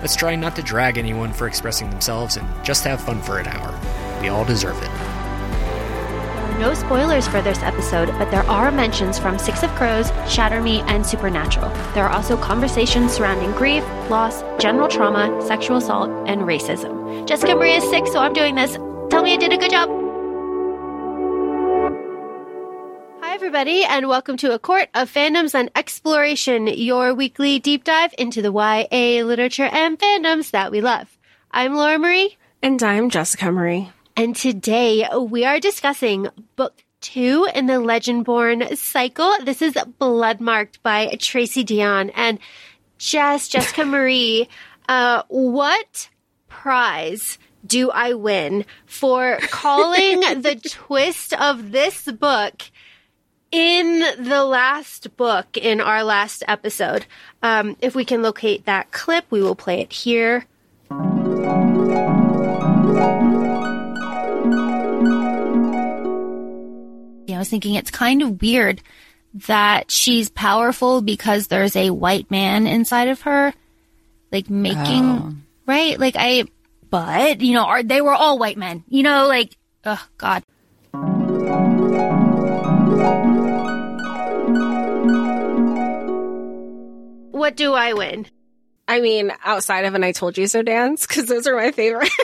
Let's try not to drag anyone for expressing themselves and just have fun for an hour. We all deserve it. No spoilers for this episode, but there are mentions from Six of Crows, Shatter Me, and Supernatural. There are also conversations surrounding grief, loss, general trauma, sexual assault, and racism. Jessica Maria is sick, so I'm doing this. Tell me I did a good job. Everybody, and welcome to A Court of Fandoms and Exploration, your weekly deep dive into the YA literature and fandoms that we love. I'm Laura Marie. And I'm Jessica Marie. And today we are discussing book two in the Legendborn cycle. This is Bloodmarked by Tracy Deonn. And Jess, Jessica Marie, uh, what prize do I win for calling the twist of this book in the last book in our last episode? Um, if we can locate that clip, we will play it here. Yeah, I was thinking it's kind of weird that she's powerful because there's a white man inside of her, like making, Oh. right? Like I, but, you know, are, they were all white men, you know, like, oh God. What do I win? I mean, outside of an I Told You So dance, because those are my favorite.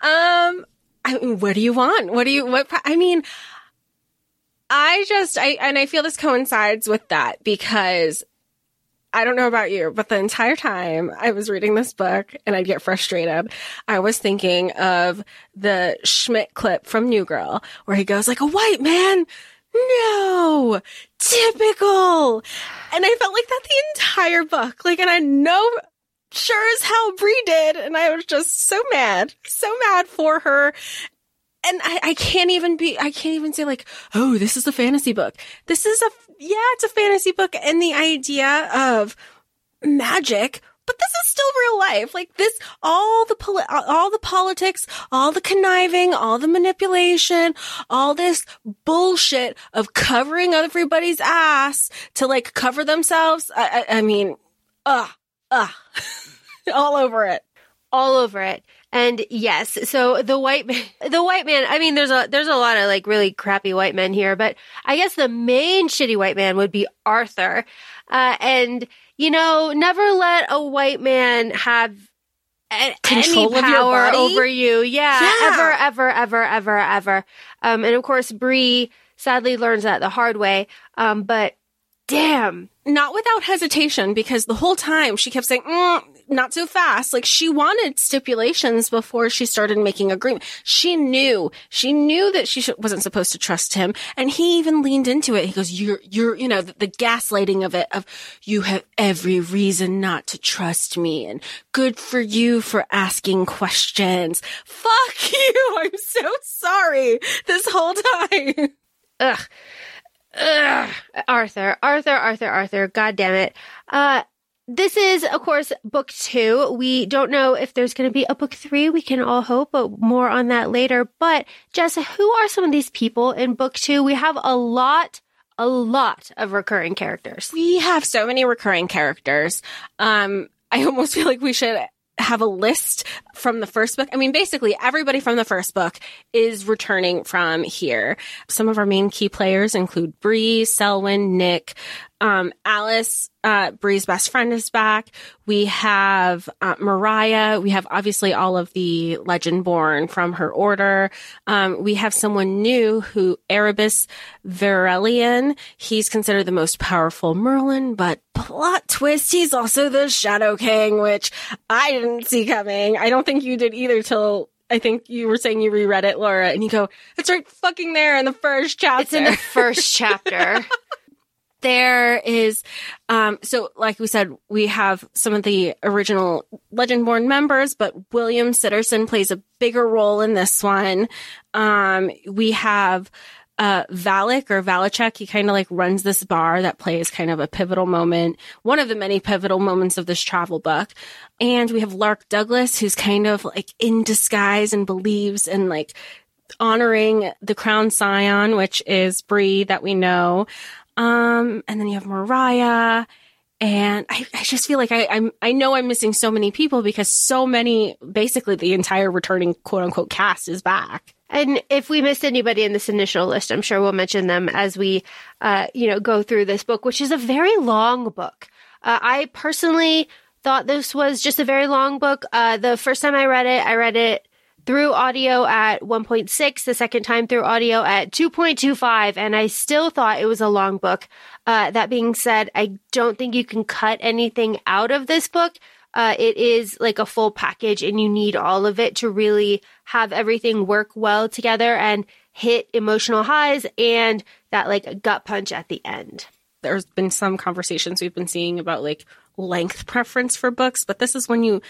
um, I mean, what do you want? What do you, what, I mean, I just, I, and I feel this coincides with that because I don't know about you, but the entire time I was reading this book and I'd get frustrated, I was thinking of the Schmidt clip from New Girl where he goes like, a white man? No, typical. And I felt like that the entire book. Like, and I know sure as hell Bree did. And I was just so mad, so mad for her. And I, I can't even be, I can't even say like, oh, this is a fantasy book. This is a, yeah, it's a fantasy book. And the idea of magic, but this is still real life. Like this, all the, poli- all the politics, all the conniving, all the manipulation, all this bullshit of covering everybody's ass to like cover themselves. I, I, I mean, ugh, ugh, all over it. all over it. And yes, so the white man, the white man, I mean, there's a, there's a lot of like really crappy white men here, but I guess the main shitty white man would be Arthur. Uh, and you know, never let a white man have a- Control any of your power over you. Yeah, Yeah. ever, ever, ever, ever, ever. Um, and of course, Bree sadly learns that the hard way. Um, but damn, not without hesitation because the whole time she kept saying mm, not so fast. Like she wanted stipulations before she started making agreement. She knew. She knew that she sh- wasn't supposed to trust him. And he even leaned into it. He goes you're you're you know the, the gaslighting of it of you have every reason not to trust me. And good for you for asking questions. Fuck you. I'm so sorry this whole time. Ugh, ugh, Arthur, Arthur, Arthur, Arthur. God damn it. Uh, this is, of course, book two. We don't know if there's going to be a book three. We can all hope, but more on that later. But Jess, who are some of these people in book two? We have a lot, a lot of recurring characters. we have so many recurring characters. Um, I almost feel like we should have a list from the first book. I mean, basically everybody from the first book is returning from here. Some of our main key players include Bree, Selwyn, Nick, um, Alice, uh, Bree's best friend is back. We have uh, Mariah. We have obviously all of the legend born from her order. Um, we have someone new who Erebus Varelian. He's considered the most powerful Merlin, but plot twist, he's also the Shadow King, which I didn't see coming. I don't think you did either till I think you were saying you reread it, Laura, and you go, it's right fucking there in the first chapter. It's in the first chapter. there is um so like we said we have some of the original legendborn members but william sitterson plays a bigger role in this one um we have uh Valak or Valachek, he kind of like runs this bar that plays kind of a pivotal moment, one of the many pivotal moments of this travel book. And we have Lark Douglas, who's kind of like in disguise and believes in like honoring the crown scion, which is Bree that we know. Um, and then you have Mariah. And I, I just feel like I, I'm, I know I'm missing so many people because so many, basically the entire returning quote unquote cast is back. And if we missed anybody in this initial list, I'm sure we'll mention them as we, uh, you know, go through this book, which is a very long book. Uh, I personally thought this was just a very long book. Uh, the first time I read it, I read it through audio at 1.6, the second time through audio at 2.25, and I still thought it was a long book. Uh, that being said, I don't think you can cut anything out of this book. Uh, it is like a full package, and you need all of it to really have everything work well together and hit emotional highs and that like gut punch at the end. There's been some conversations we've been seeing about like length preference for books, but this is when you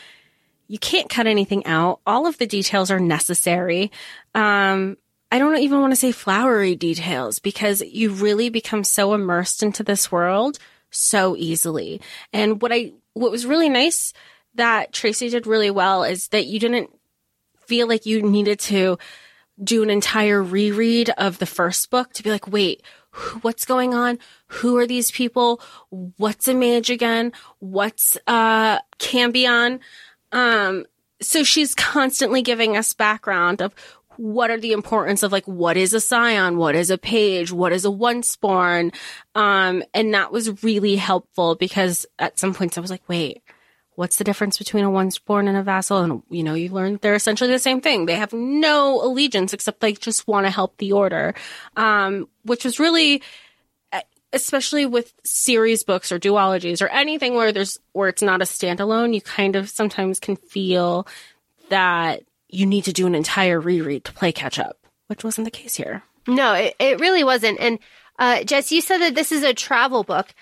you can't cut anything out. All of the details are necessary. Um, I don't even want to say flowery details because you really become so immersed into this world so easily. And what I, what was really nice that Tracy did really well is that you didn't feel like you needed to do an entire reread of the first book to be like, wait, what's going on? Who are these people? What's a mage again? What's, uh, Cambion? Um, so she's constantly giving us background of what are the importance of like what is a scion, what is a page, what is a once born, um, and that was really helpful because at some points I was like, wait, what's the difference between a once born and a vassal? And you know, you learn they're essentially the same thing. They have no allegiance except they just want to help the order, um, which was really especially with series books or duologies or anything where there's where it's not a standalone, you kind of sometimes can feel that you need to do an entire reread to play catch up, which wasn't the case here. No, it, it really wasn't. And uh, Jess, you said that this is a travel book.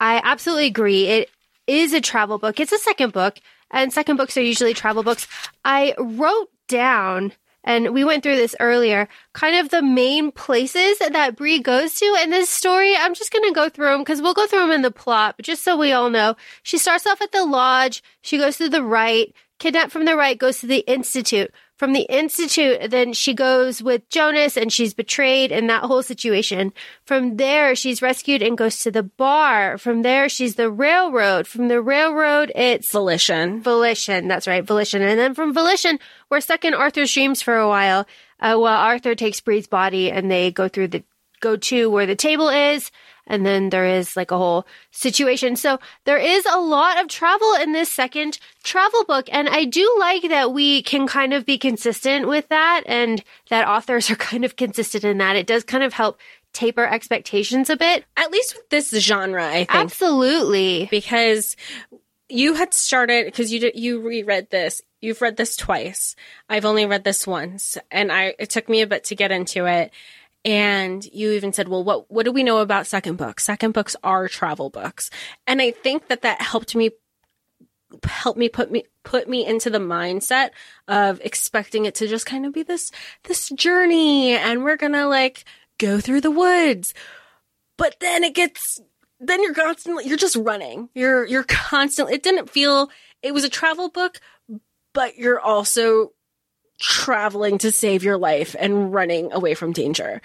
I absolutely agree. It is a travel book. It's a second book, and second books are usually travel books. I wrote down and we went through this earlier, kind of the main places that Bree goes to in this story. I'm just going to go through them because we'll go through them in the plot, but just so we all know. She starts off at the lodge. She goes to the Rite. Kidnapped from the Rite goes to the institute from the Institute, then she goes with Jonas and she's betrayed in that whole situation. From there, she's rescued and goes to the bar. From there, she's the railroad. From the railroad, it's Volition. Volition. That's right. Volition. And then from Volition, we're stuck in Arthur's dreams for a while. Uh, while Arthur takes Bree's body and they go through the, go to where the table is and then there is like a whole situation. So there is a lot of travel in this second travel book. And I do like that we can kind of be consistent with that and that authors are kind of consistent in that. It does kind of help taper expectations a bit. At least with this genre, I think. Absolutely. Because you had started because you did, you reread this. You've read this twice. I've only read this once, and I it took me a bit to get into it. And you even said, well, what, what do we know about second books? Second books are travel books. And I think that that helped me, help me put me, put me into the mindset of expecting it to just kind of be this, this journey and we're going to like go through the woods. But then it gets, then you're constantly, you're just running. You're, you're constantly, it didn't feel, it was a travel book, but you're also traveling to save your life and running away from danger.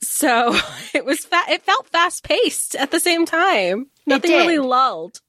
So it was fa- it felt fast paced at the same time. Nothing really lulled.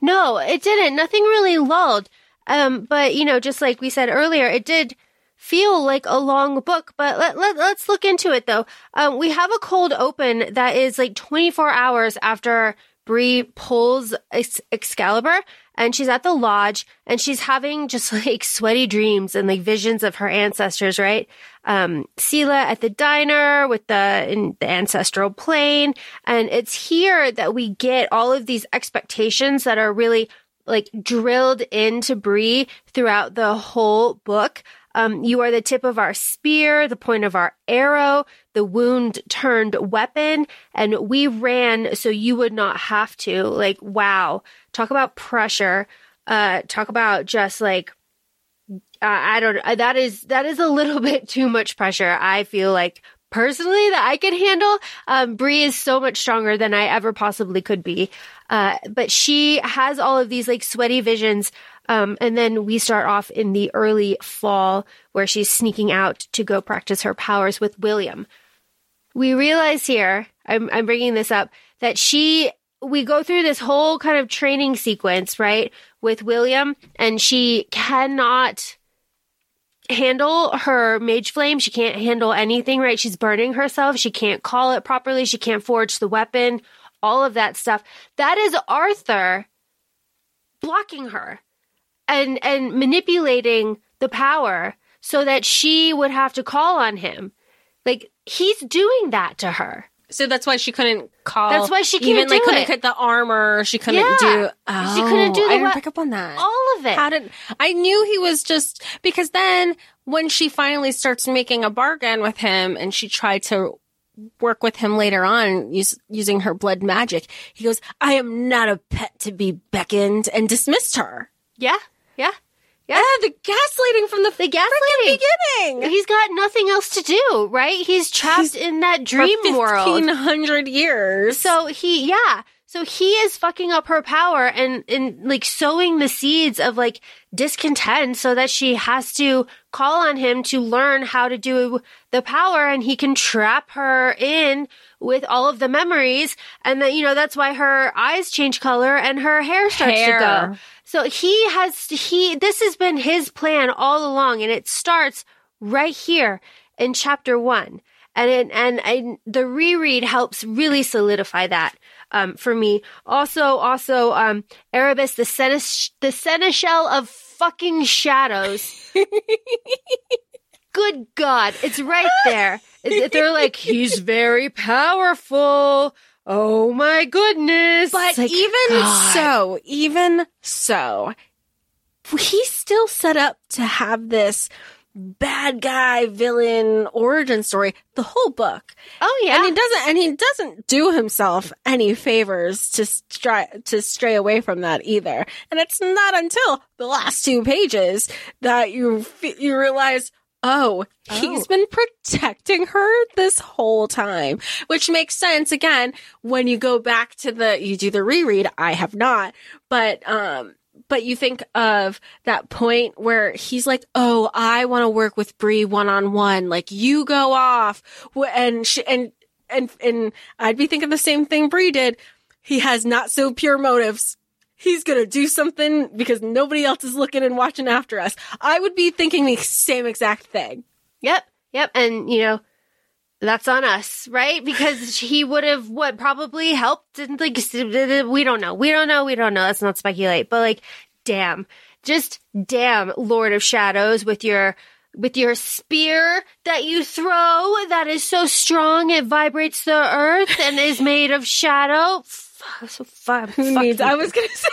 No, it didn't. Nothing really lulled. Um, but you know, just like we said earlier, it did feel like a long book, but let, let, let's look into it though. Um, we have a cold open that is like 24 hours after Bree pulls Ex- Excalibur and she's at the lodge and she's having just like sweaty dreams and like visions of her ancestors, right? Um, Seelah at the diner with the, in the ancestral plane. And it's here that we get all of these expectations that are really like drilled into Bree throughout the whole book. Um, you are the tip of our spear, the point of our arrow, the wound turned weapon, and we ran so you would not have to. Like, wow. Talk about pressure. Uh, talk about just like, uh, I don't, uh, that is, that is a little bit too much pressure. I feel like personally that I could handle. Um, Bree is so much stronger than I ever possibly could be. Uh, but she has all of these like sweaty visions. Um, and then we start off in the early fall where she's sneaking out to go practice her powers with William. We realize here, I'm, I'm bringing this up, that she, we go through this whole kind of training sequence, right, with William, and she cannot handle her mage flame. She can't handle anything, right? She's burning herself. She can't call it properly. She can't forge the weapon, all of that stuff. That is Arthur blocking her and and manipulating the power so that she would have to call on him. Like he's doing that to her. So that's why she couldn't call. That's why she even can't like couldn't it. cut the armor. She couldn't Yeah. do. Oh, She couldn't do oh, the I didn't what- pick up on that. All of it. How did I knew he was just because then when she finally starts making a bargain with him and she tried to work with him later on use, using her blood magic, he goes, "I am not a pet to be beckoned," and dismissed her. yeah. Yeah. Yeah, ah, the gaslighting from the, The gaslighting. beginning. He's got nothing else to do, right? He's trapped in that dream For world. fifteen hundred years. So he, yeah. So he is fucking up her power and, and like sowing the seeds of like discontent so that she has to call on him to learn how to do the power and he can trap her in with all of the memories. And that, you know, that's why her eyes change color and her hair starts to go. So he has, he, this has been his plan all along and it starts right here in chapter one. And it, and, and the reread helps really solidify that. Um, for me. Also, also, um, Erebus, the senesch- the seneschal of fucking shadows. Good God. It's right there. They're like, he's very powerful. Oh my goodness. But like, even God. so, even so, he's still set up to have this bad guy villain origin story the whole book. Oh yeah. And he doesn't and he doesn't do himself any favors to stray to stray away from that either. And it's not until the last two pages that you f- you realize Oh, he's been protecting her this whole time, which makes sense again when you go back to the you do the reread. I have not, but um but you think of that point where he's like, "Oh, I want to work with Bree one on one. Like you go off," and she, and and and I'd be thinking the same thing Bree did. He has not so pure motives. He's gonna do something because nobody else is looking and watching after us. I would be thinking the same exact thing. Yep. Yep. And, you know, that's on us, right? Because he would have what probably helped and like we don't know. We don't know. We don't know. Let's not speculate. But like, damn. Just damn, Lord of Shadows with your with your spear that you throw that is so strong it vibrates the earth and is made of shadow. Fuck, so fuck, Who fuck needs? you. I was gonna say.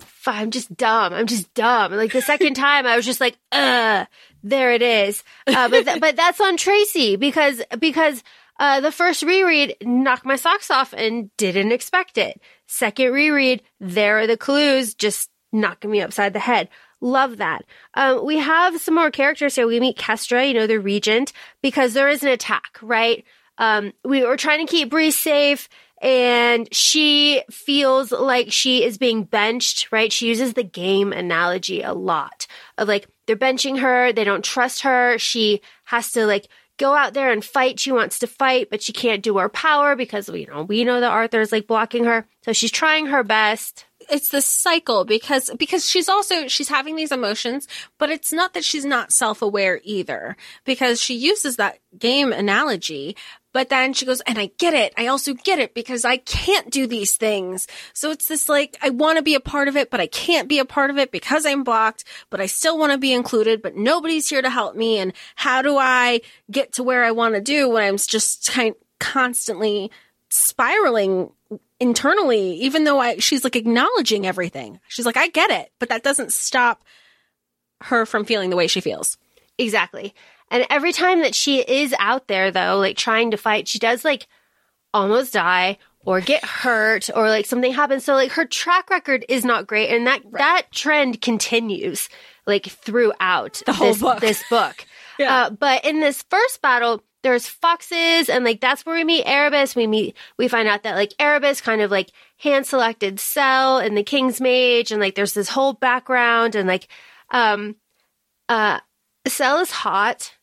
Fuck, I'm just dumb. I'm just dumb. Like the second time, I was just like, uh, there it is. Uh, but th- but that's on Tracy because because uh, the first reread knocked my socks off and didn't expect it. Second reread, there are the clues, just knocking me upside the head. Love that. Um, we have some more characters here. We meet Kestra, you know, the regent, because there is an attack, right? Um, we were trying to keep Bree safe and she feels like she is being benched, right? She uses the game analogy a lot of like, they're benching her. They don't trust her. She has to like go out there and fight. She wants to fight, but she can't do her power because, you know, we know that Arthur is like blocking her. So she's trying her best. it's this cycle because because she's also she's having these emotions but it's not that she's not self-aware either because she uses that game analogy but then she goes and I get it I also get it because I can't do these things so it's this like I want to be a part of it but I can't be a part of it because I'm blocked but I still want to be included but nobody's here to help me and how do I get to where I want to do when I'm just kind constantly spiraling internally, even though I, she's like acknowledging everything. She's like, I get it, but that doesn't stop her from feeling the way she feels. Exactly. And every time that she is out there, though, like trying to fight, she does like almost die or get hurt or like something happens. So like her track record is not great. And that, that trend continues like throughout The whole this, book. this book. Yeah. Uh, but in this first battle, there's foxes and like that's where we meet Erebus. We meet, we find out that like Erebus kind of like hand selected Sel and the King's Mage and like there's this whole background and like, um, uh, Sel is hot.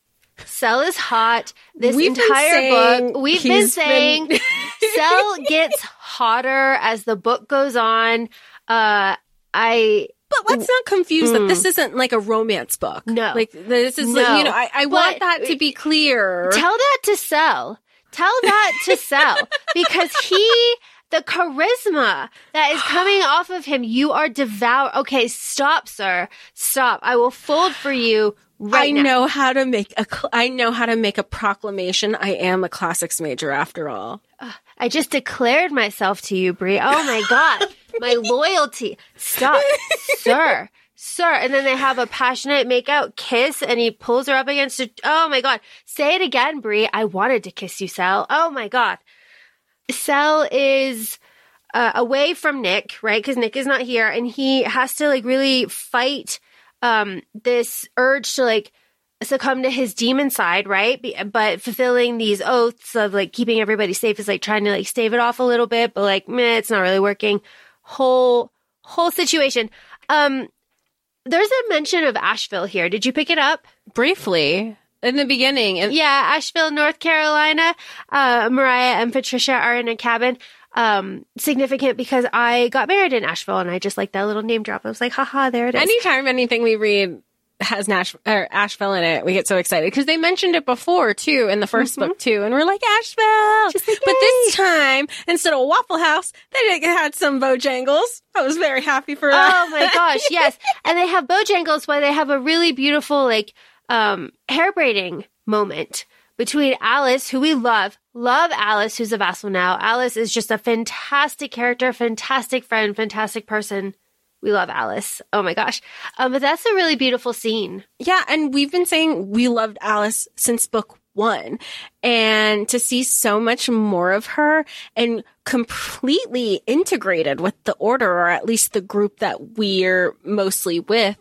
Sel is hot. This We've entire book, we've been saying been- Sel gets hotter as the book goes on. Uh, I, But let's not confuse that this isn't like a romance book. No. Like this is No. like, you know, I, I want that to be clear. Tell that to Sel. Tell that to Sel because he, the charisma that is coming off of him, you are devour. Okay, stop, sir. Stop. I will fold for you right I now. know how to make a cl- I know how to make a proclamation. I am a classics major after all. I just declared myself to you, Bree. Oh my God. my loyalty. Stop, sir. Sir. And then they have a passionate make out kiss and he pulls her up against. Oh my God. Say it again, Bree. I wanted to kiss you, Sel. Oh my God. Sel is uh, away from Nick, right? Because Nick is not here, and he has to like really fight um, this urge to like succumb to his demon side, right? Be- but fulfilling these oaths of like keeping everybody safe is like trying to like stave it off a little bit, but like meh, it's not really working. Whole whole situation. Um, there's a mention of Asheville here. Did you pick it up? Briefly, in the beginning, and Yeah, Asheville, North Carolina. Uh, Mariah and Patricia are in a cabin. Um, significant because I got married in Asheville and I just like that little name drop. I was like, haha, there it is. anytime anything we read has Nash or Asheville in it, we get so excited because they mentioned it before too in the 1st book too, and we're like Asheville. Mm-hmm. Like, but this time, instead of Waffle House, they had some Bojangles. I was very happy for that. oh my gosh, yes. And they have Bojangles where they have a really beautiful, like, um, hair braiding moment between Alice, who we love, love Alice, who's a vassal now. Alice is just a fantastic character, fantastic friend, fantastic person. We love Alice. Oh my gosh. Um, but that's a really beautiful scene. Yeah, and we've been saying we loved Alice since book one. And to see so much more of her and completely integrated with the order, or at least the group that we're mostly with.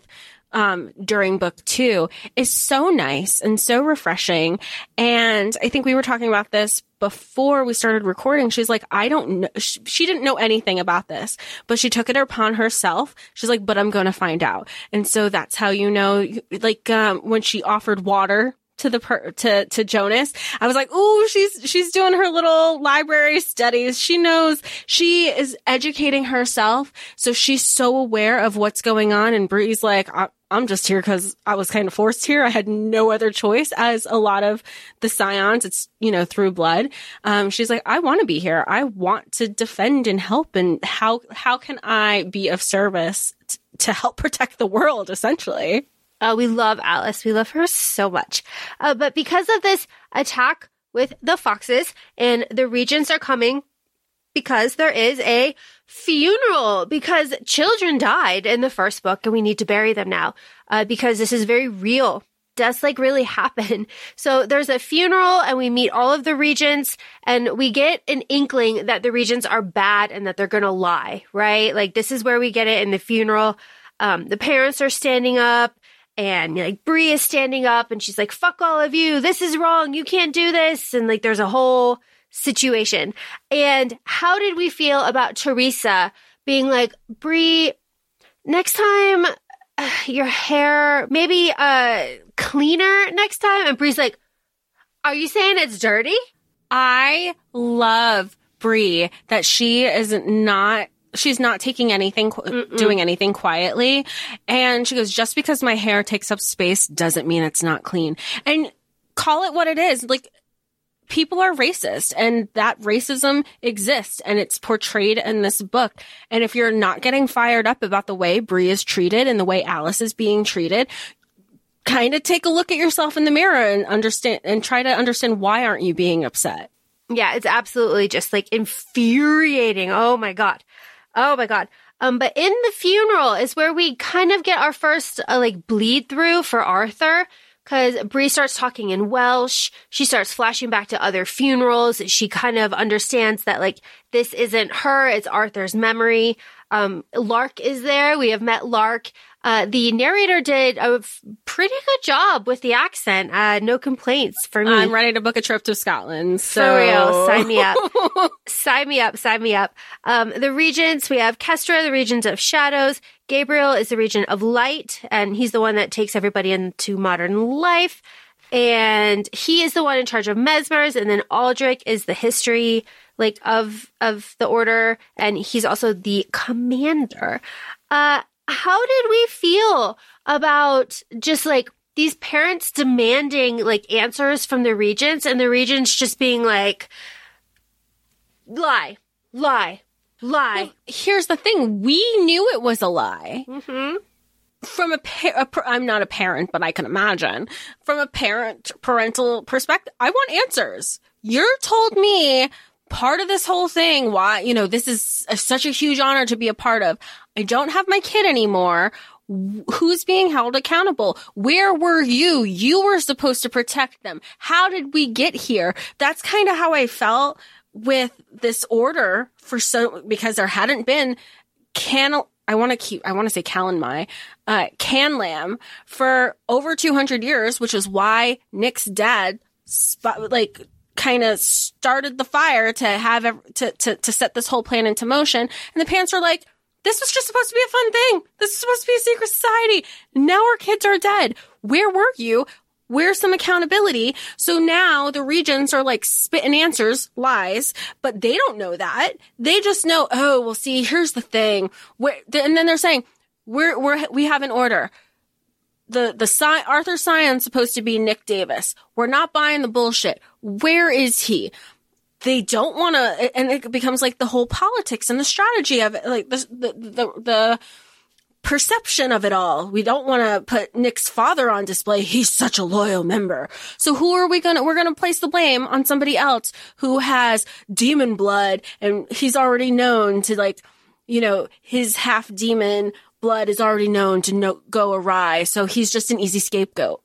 Um, during book two is so nice and so refreshing. And I think we were talking about this before we started recording. She's like, I don't know. She, she didn't know anything about this, but she took it upon herself. She's like, but I'm going to find out. And so that's how you know, like, um, when she offered water to the per- to to Jonas. I was like, "Ooh, she's she's doing her little library studies. She knows she is educating herself, so she's so aware of what's going on." And Bree's like, "I'm just here because I was kind of forced here. I had no other choice." As a lot of the Scions, it's you know through blood. Um, she's like, "I want to be here. I want to defend and help. And how how can I be of service t- to help protect the world?" Essentially. Uh, we love Alice. We love her so much. Uh, but because of this attack with the foxes and the regents are coming because there is a funeral because children died in the first book and we need to bury them now uh, because this is very real. Does like really happen. So there's a funeral and we meet all of the regents and we get an inkling that the regents are bad and that they're going to lie, right? Like this is where we get it in the funeral. Um, the parents are standing up and like Bree is standing up and she's like, fuck all of you. This is wrong. You can't do this. And like there's a whole situation. And how did we feel about Teresa being like, Bree, next time uh, your hair, maybe uh cleaner next time? And Bree's like, are you saying it's dirty? I love Bree that she is not she's not taking anything qu- doing anything quietly. And she goes just because my hair takes up space doesn't mean it's not clean. And call it what it is like people are racist and that racism exists and it's portrayed in this book. And if you're not getting fired up about the way Bree is treated and the way Alice is being treated kind of take a look at yourself in the mirror and understand and try to understand why aren't you being upset? Yeah, it's absolutely just like infuriating. Oh my god. Oh my god. Um, but in the funeral is where we kind of get our first uh, like bleed through for Arthur because Bree starts talking in Welsh. She starts flashing back to other funerals. She kind of understands that like this isn't her; it's Arthur's memory. Um, Lark is there. We have met Lark. Uh, the narrator did a f- pretty good job with the accent. Uh, no complaints for me. I'm ready to book a trip to Scotland. So. For real, sign me up. sign me up, sign me up. Um, the regents, we have Kestra, the regent of shadows. Gabriel is the regent of light, and he's the one that takes everybody into modern life. And he is the one in charge of Mesmers, and then Aldrich is the history, like, of, of the order, and he's also the commander. Uh, how did we feel about just like these parents demanding like answers from the regents and the regents just being like lie lie lie Well, here's the thing: we knew it was a lie. mm-hmm. From a, pa- a I'm not a parent, but I can imagine from a parent parental perspective. I want answers. You're told me part of this whole thing why you know this is a, such a huge honor to be a part of. I don't have my kid anymore. Who's being held accountable? Where were you? You were supposed to protect them. How did we get here? That's kind of how I felt with this order for so because there hadn't been can I want to keep I want to say Callan Mai uh Camlann for over 200 years which is why Nick's dad like kind of started the fire to have to, to to set this whole plan into motion and the parents were like this was just supposed to be a fun thing this is supposed to be a secret society now our kids are dead where were you Where's some accountability? So now the regents are like spitting answers, lies, but they don't know that. They just know, oh, well, see, here's the thing. Where, and then they're saying, we're, we're, we have an order. The, the Cy- Arthur Scion's supposed to be Nick Davis. We're not buying the bullshit. Where is he? They don't want to, and it becomes like the whole politics and the strategy of it, like the, the, the, the perception of it all. We don't want to put Nick's father on display. He's such a loyal member. So who are we going to, we're going to place the blame on somebody else who has demon blood and he's already known to like, you know, his half demon blood is already known to no- go awry. So he's just an easy scapegoat.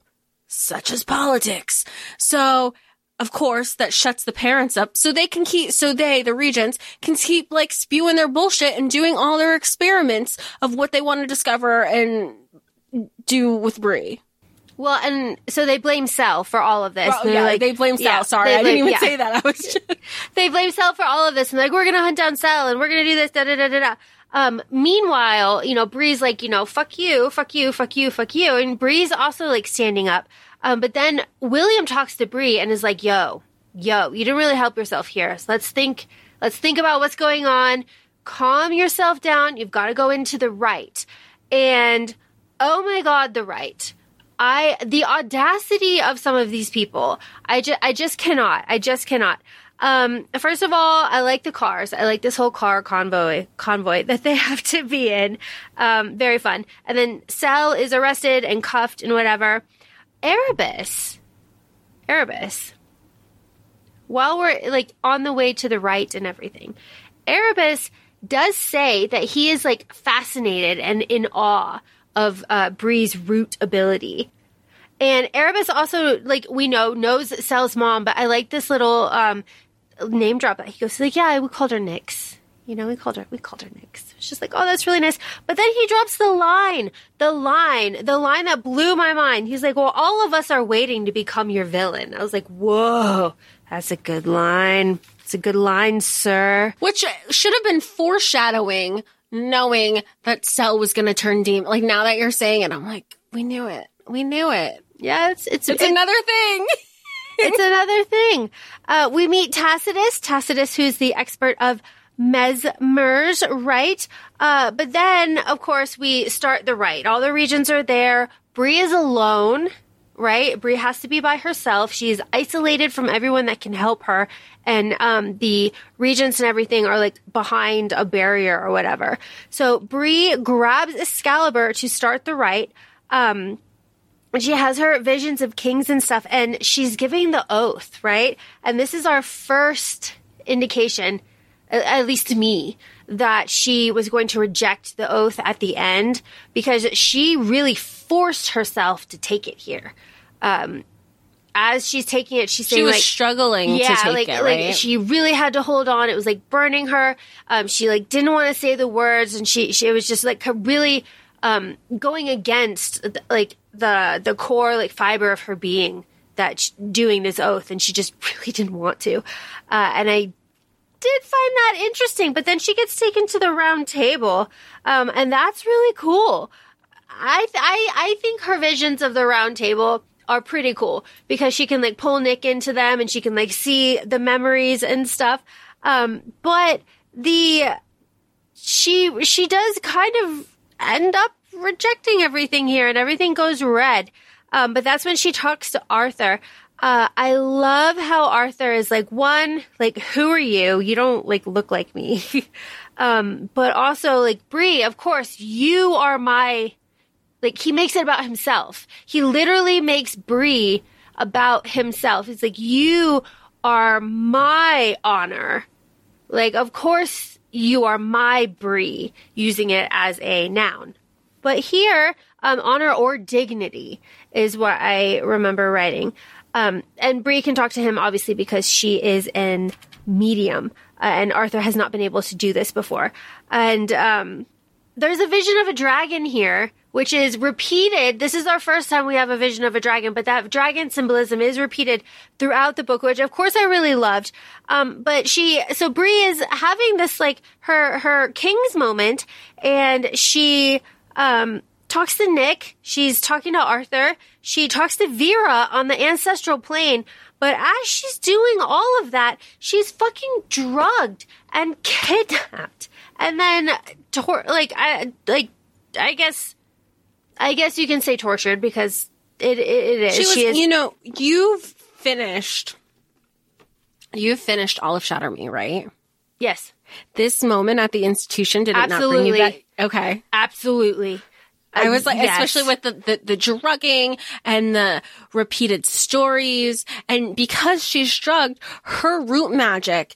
Such as politics. So, of course, that shuts the parents up so they can keep, so they, the regents, can keep like spewing their bullshit and doing all their experiments of what they want to discover and do with Bree. well and so they blame Sel for all of this Well, yeah, like- they blame Sel. yeah, Sorry, they I didn't even yeah. say that. I was just, they blame Sel for all of this and like we're gonna hunt down Sel and we're gonna do this da da da da da. Um, meanwhile, you know, Bree's like, you know, fuck you, fuck you, fuck you, fuck you, and Bree's also like standing up. Um, but then William talks to Bree and is like, yo, yo, you didn't really help yourself here. So let's think, let's think about what's going on. Calm yourself down. You've got to go into the Rite. And oh my God, the Rite. I, the audacity of some of these people, I just, I just cannot. I just cannot. Um, first of all, I like the cars. I like this whole car convoy, convoy that they have to be in. Um, very fun. And then Sel is arrested and cuffed and whatever. Erebus. Erebus. While we're like on the way to the Rite and everything, Erebus does say that he is like fascinated and in awe of uh, Bree's root ability. And Erebus also, like we know, knows Sel's mom, but I like this little um, name drop. That he goes like, "Yeah, we called her Nyx. You know, we called her, we called her Nyx." It's just like, "Oh, that's really nice." But then he drops the line, the line, the line that blew my mind. He's like, "Well, all of us are waiting to become your villain." I was like, "Whoa, that's a good line. It's a good line, sir." which should have been foreshadowing, knowing that Sel was going to turn demon. Like now that you're saying it, I'm like, we knew it. We knew it. Yeah, it's it's It's it's, another thing. it's another thing. Uh, we meet Tacitus, Tacitus, who's the expert of mesmers, right? Uh, but then, of course, we start the Rite. All the regions are there. Bree is alone, right? Bree has to be by herself. She's isolated from everyone that can help her. And um, the regents and everything are like behind a barrier or whatever. So Bree grabs Excalibur to start the Rite. Um, she has her visions of kings and stuff and she's giving the oath right and this is our first indication at least to me that she was going to reject the oath at the end because she really forced herself to take it here um, as she's taking it, she's She was like, struggling yeah, to take like it, like right? she really had to hold on. It was like burning her. Um, she like didn't want to say the words, and she she it was just like really um going against like the the core like fiber of her being that sh- doing this oath, and she just really didn't want to. Uh, and I did find that interesting, but then she gets taken to the round table, um, and that's really cool. I, th- I I think her visions of the round table are pretty cool because she can like pull Nick into them and she can like see the memories and stuff. Um, but the she she does kind of end up rejecting everything here and everything goes red. Um, but that's when she talks to Arthur. Uh, I love how Arthur is like, one, like, who are you? You don't like look like me. um, but also like, Bree, of course, you are my, like, he makes it about himself. He literally makes Bree about himself. He's like, you are my honor. Like, of course, you are my Bree, using it as a noun. But here, um, honor or dignity is what I remember writing. Um, and Bree can talk to him obviously because she is an medium, uh, and Arthur has not been able to do this before. And um, there's a vision of a dragon here, which is repeated. This is our first time we have a vision of a dragon, but that dragon symbolism is repeated throughout the book, which of course I really loved. Um, but she, so Bree is having this like her her king's moment, and she um, talks to Nick. She's talking to Arthur. She talks to Vera on the ancestral plane. But as she's doing all of that, she's fucking drugged and kidnapped, and then tor- like I like I guess I guess you can say tortured because it it, it is. She was, is you know, you've finished. You've finished all of Shatter Me, right? yes, This moment at the institution did it not bring you Absolutely. that? Okay. absolutely. I was like, Yes. especially with the, the, the drugging and the repeated stories. And because she's drugged, her root magic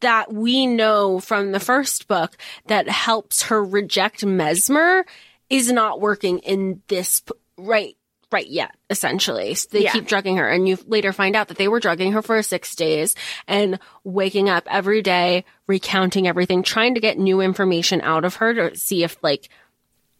that we know from the first book that helps her reject Mesmer is not working in this p- right right yet essentially so they Yeah. keep drugging her and you later find out that they were drugging her for six days and waking up every day recounting everything trying to get new information out of her to see if like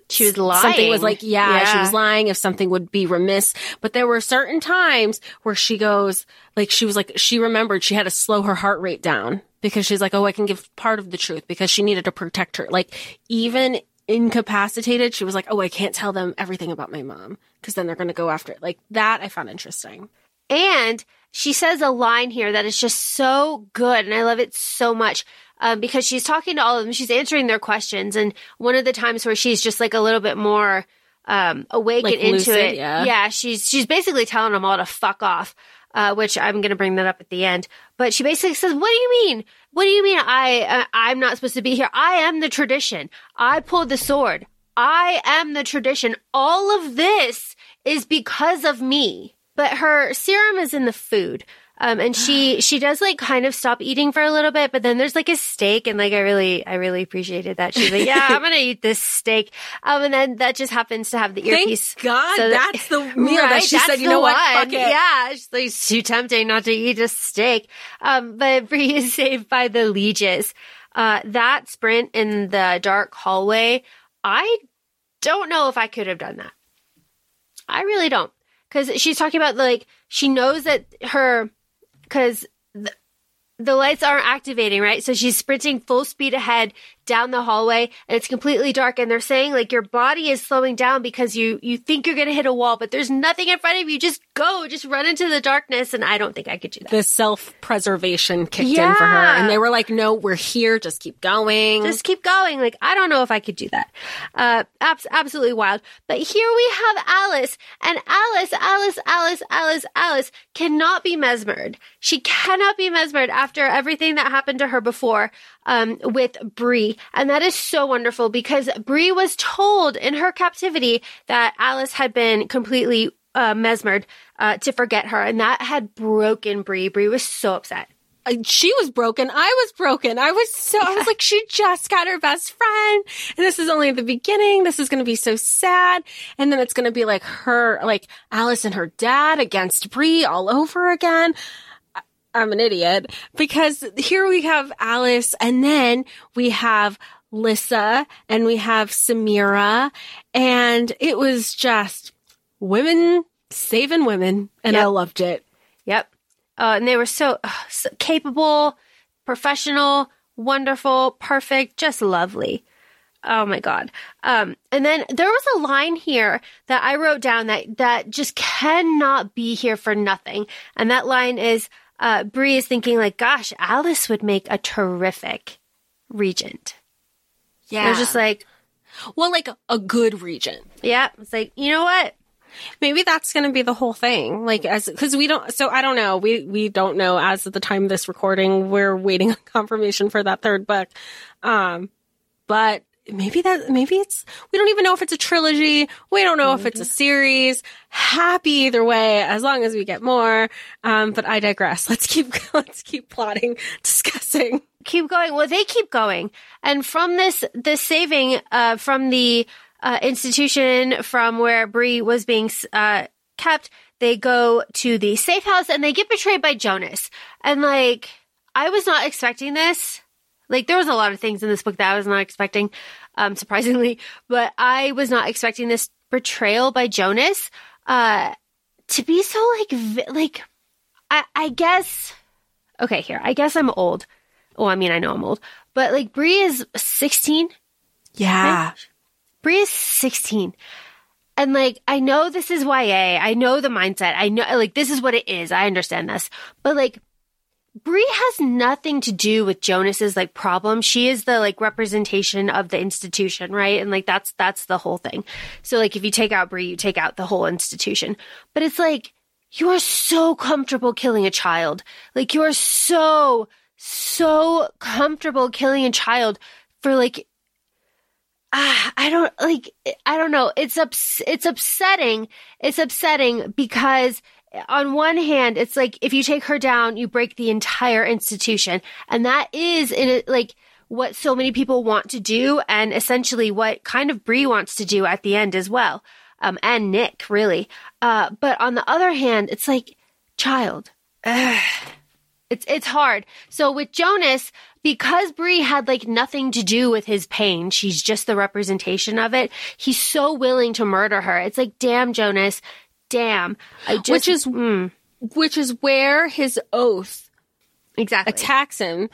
she was lying. something was like, yeah, she was lying if something would be remiss. But there were certain times where she goes, like, she was like, she remembered she had to slow her heart rate down because she's like, oh, I can give part of the truth because she needed to protect her. Like, even incapacitated, she was like, oh, I can't tell them everything about my mom because then they're going to go after it. Like, that I found interesting. And she says a line here that is just so good, and I love it so much um, because she's talking to all of them. She's answering their questions, and one of the times where she's just like a little bit more um, awake Like and into lucid, it. yeah. she's she's basically telling them all to fuck off. Uh, which I'm going to bring that up at the end. But she basically says, "What do you mean? What do you mean? I uh, I'm not supposed to be here? I am the tradition. I pulled the sword. I am the tradition. All of this is because of me." But her serum is in the food. Um, and she, she does like kind of stop eating for a little bit, but then there's like a steak and like I really, I really appreciated that. She's like, yeah, I'm going to eat this steak. Um, and then that just happens to have the earpiece. Thank God So that- that's the meal that she said, you know what? Fuck it. Yeah, it's like it's too tempting not to eat a steak. Um, but Bree is saved by the lieges. Uh, that sprint in the dark hallway, I don't know if I could have done that. I really don't. Cause she's talking about like, she knows that her, cause the, the lights aren't activating, right? So she's sprinting full speed ahead down the hallway and it's completely dark. And they're saying like your body is slowing down because you, you think you're going to hit a wall, but there's nothing in front of you. Just go, just run into the darkness. And I don't think I could do that. The self preservation kicked in for her. And they were like, no, we're here. Just keep going. just keep going. Like, I don't know if I could do that. Uh, abs- absolutely wild. But here we have Alice, and Alice, Alice, Alice, Alice, Alice cannot be mesmered. She cannot be mesmered after everything that happened to her before, um, with Bree. And that is so wonderful because Bree was told in her captivity that Alice had been completely, uh, mesmered, uh, to forget her. And that had broken Bree. Bree was so upset. she was broken. I was broken. I was so, I was like, she just got her best friend. And this is only the beginning. This is going to be so sad. And then it's going to be like her, like Alice and her dad against Bree all over again. I'm an idiot because here we have Alice and then we have Lissa and we have Samira and it was just women saving women and I loved it. Yep. Uh, and they were so, ugh, so capable, professional, wonderful, perfect, just lovely. Oh my god. Um, and then there was a line here that I wrote down that that just cannot be here for nothing. And that line is uh Bree is thinking like, gosh, Alice would make a terrific regent. Yeah. They're just like, well, like a, good regent. yeah, it's like, you know what? Maybe that's going to be the whole thing. Like as, cause we don't, so I don't know. We, we don't know as of the time of this recording, we're waiting on confirmation for that third book. Um, but maybe that, maybe it's, we don't even know if it's a trilogy. We don't know if it's a series. Happy either way, as long as we get more. Um, but I digress. Let's keep, let's keep plotting, discussing. keep going. Well, they keep going. And from this, this saving, uh, from the, uh, institution from where Bree was being, uh, kept, they go to the safe house and they get betrayed by Jonas. And like, I was not expecting this. Like, there was a lot of things in this book that I was not expecting, um, surprisingly, but I was not expecting this portrayal by Jonas, uh, to be so like, vi- like, I, I guess, okay, here, I guess I'm old. Well, I mean, I know I'm old, but like Bree is 16. Yeah. Bree is 16. And like, I know this is YA. I know the mindset. I know, like, this is what it is. I understand this. But like, Bree has nothing to do with Jonas's like problem. She is the like representation of the institution, right? And like, that's, that's the whole thing. So like, if you take out Bree, you take out the whole institution. But it's like, you are so comfortable killing a child. Like, you are so, so comfortable killing a child for like ah, I don't like I don't know. It's ups- it's upsetting. It's upsetting because on one hand, it's like if you take her down, you break the entire institution. And that is in it like what so many people want to do and essentially what kind of Bree wants to do at the end as well. Um, and Nick, really. Uh, but on the other hand, it's like, child. Ugh. It's it's hard. So with Jonas, because Bree had like nothing to do with his pain, she's just the representation of it. He's so willing to murder her. It's like, damn, Jonas, damn. I just, Which is- mm, Which is where his oath exactly. attacks him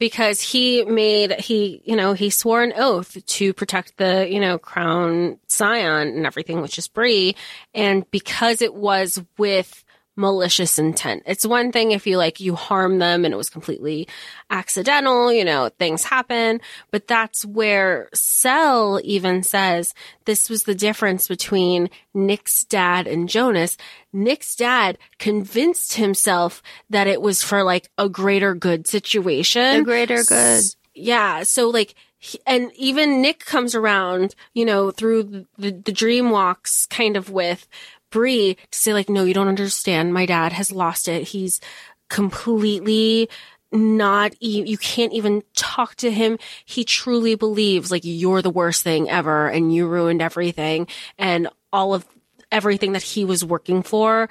because he made he you know he swore an oath to protect the you know crown scion and everything which is Bree and because it was with malicious intent it's one thing if you like you harm them and it was completely accidental you know things happen but that's where Sel even says this was the difference between Nick's dad and Jonas Nick's dad convinced himself that it was for like a greater good situation. The greater good. S- Yeah. So like, he- and even Nick comes around, you know, through the, the dream walks kind of with Bree to say like, no, you don't understand. My dad has lost it. He's completely not e- you can't even talk to him he truly believes like you're the worst thing ever and you ruined everything and all of everything that he was working for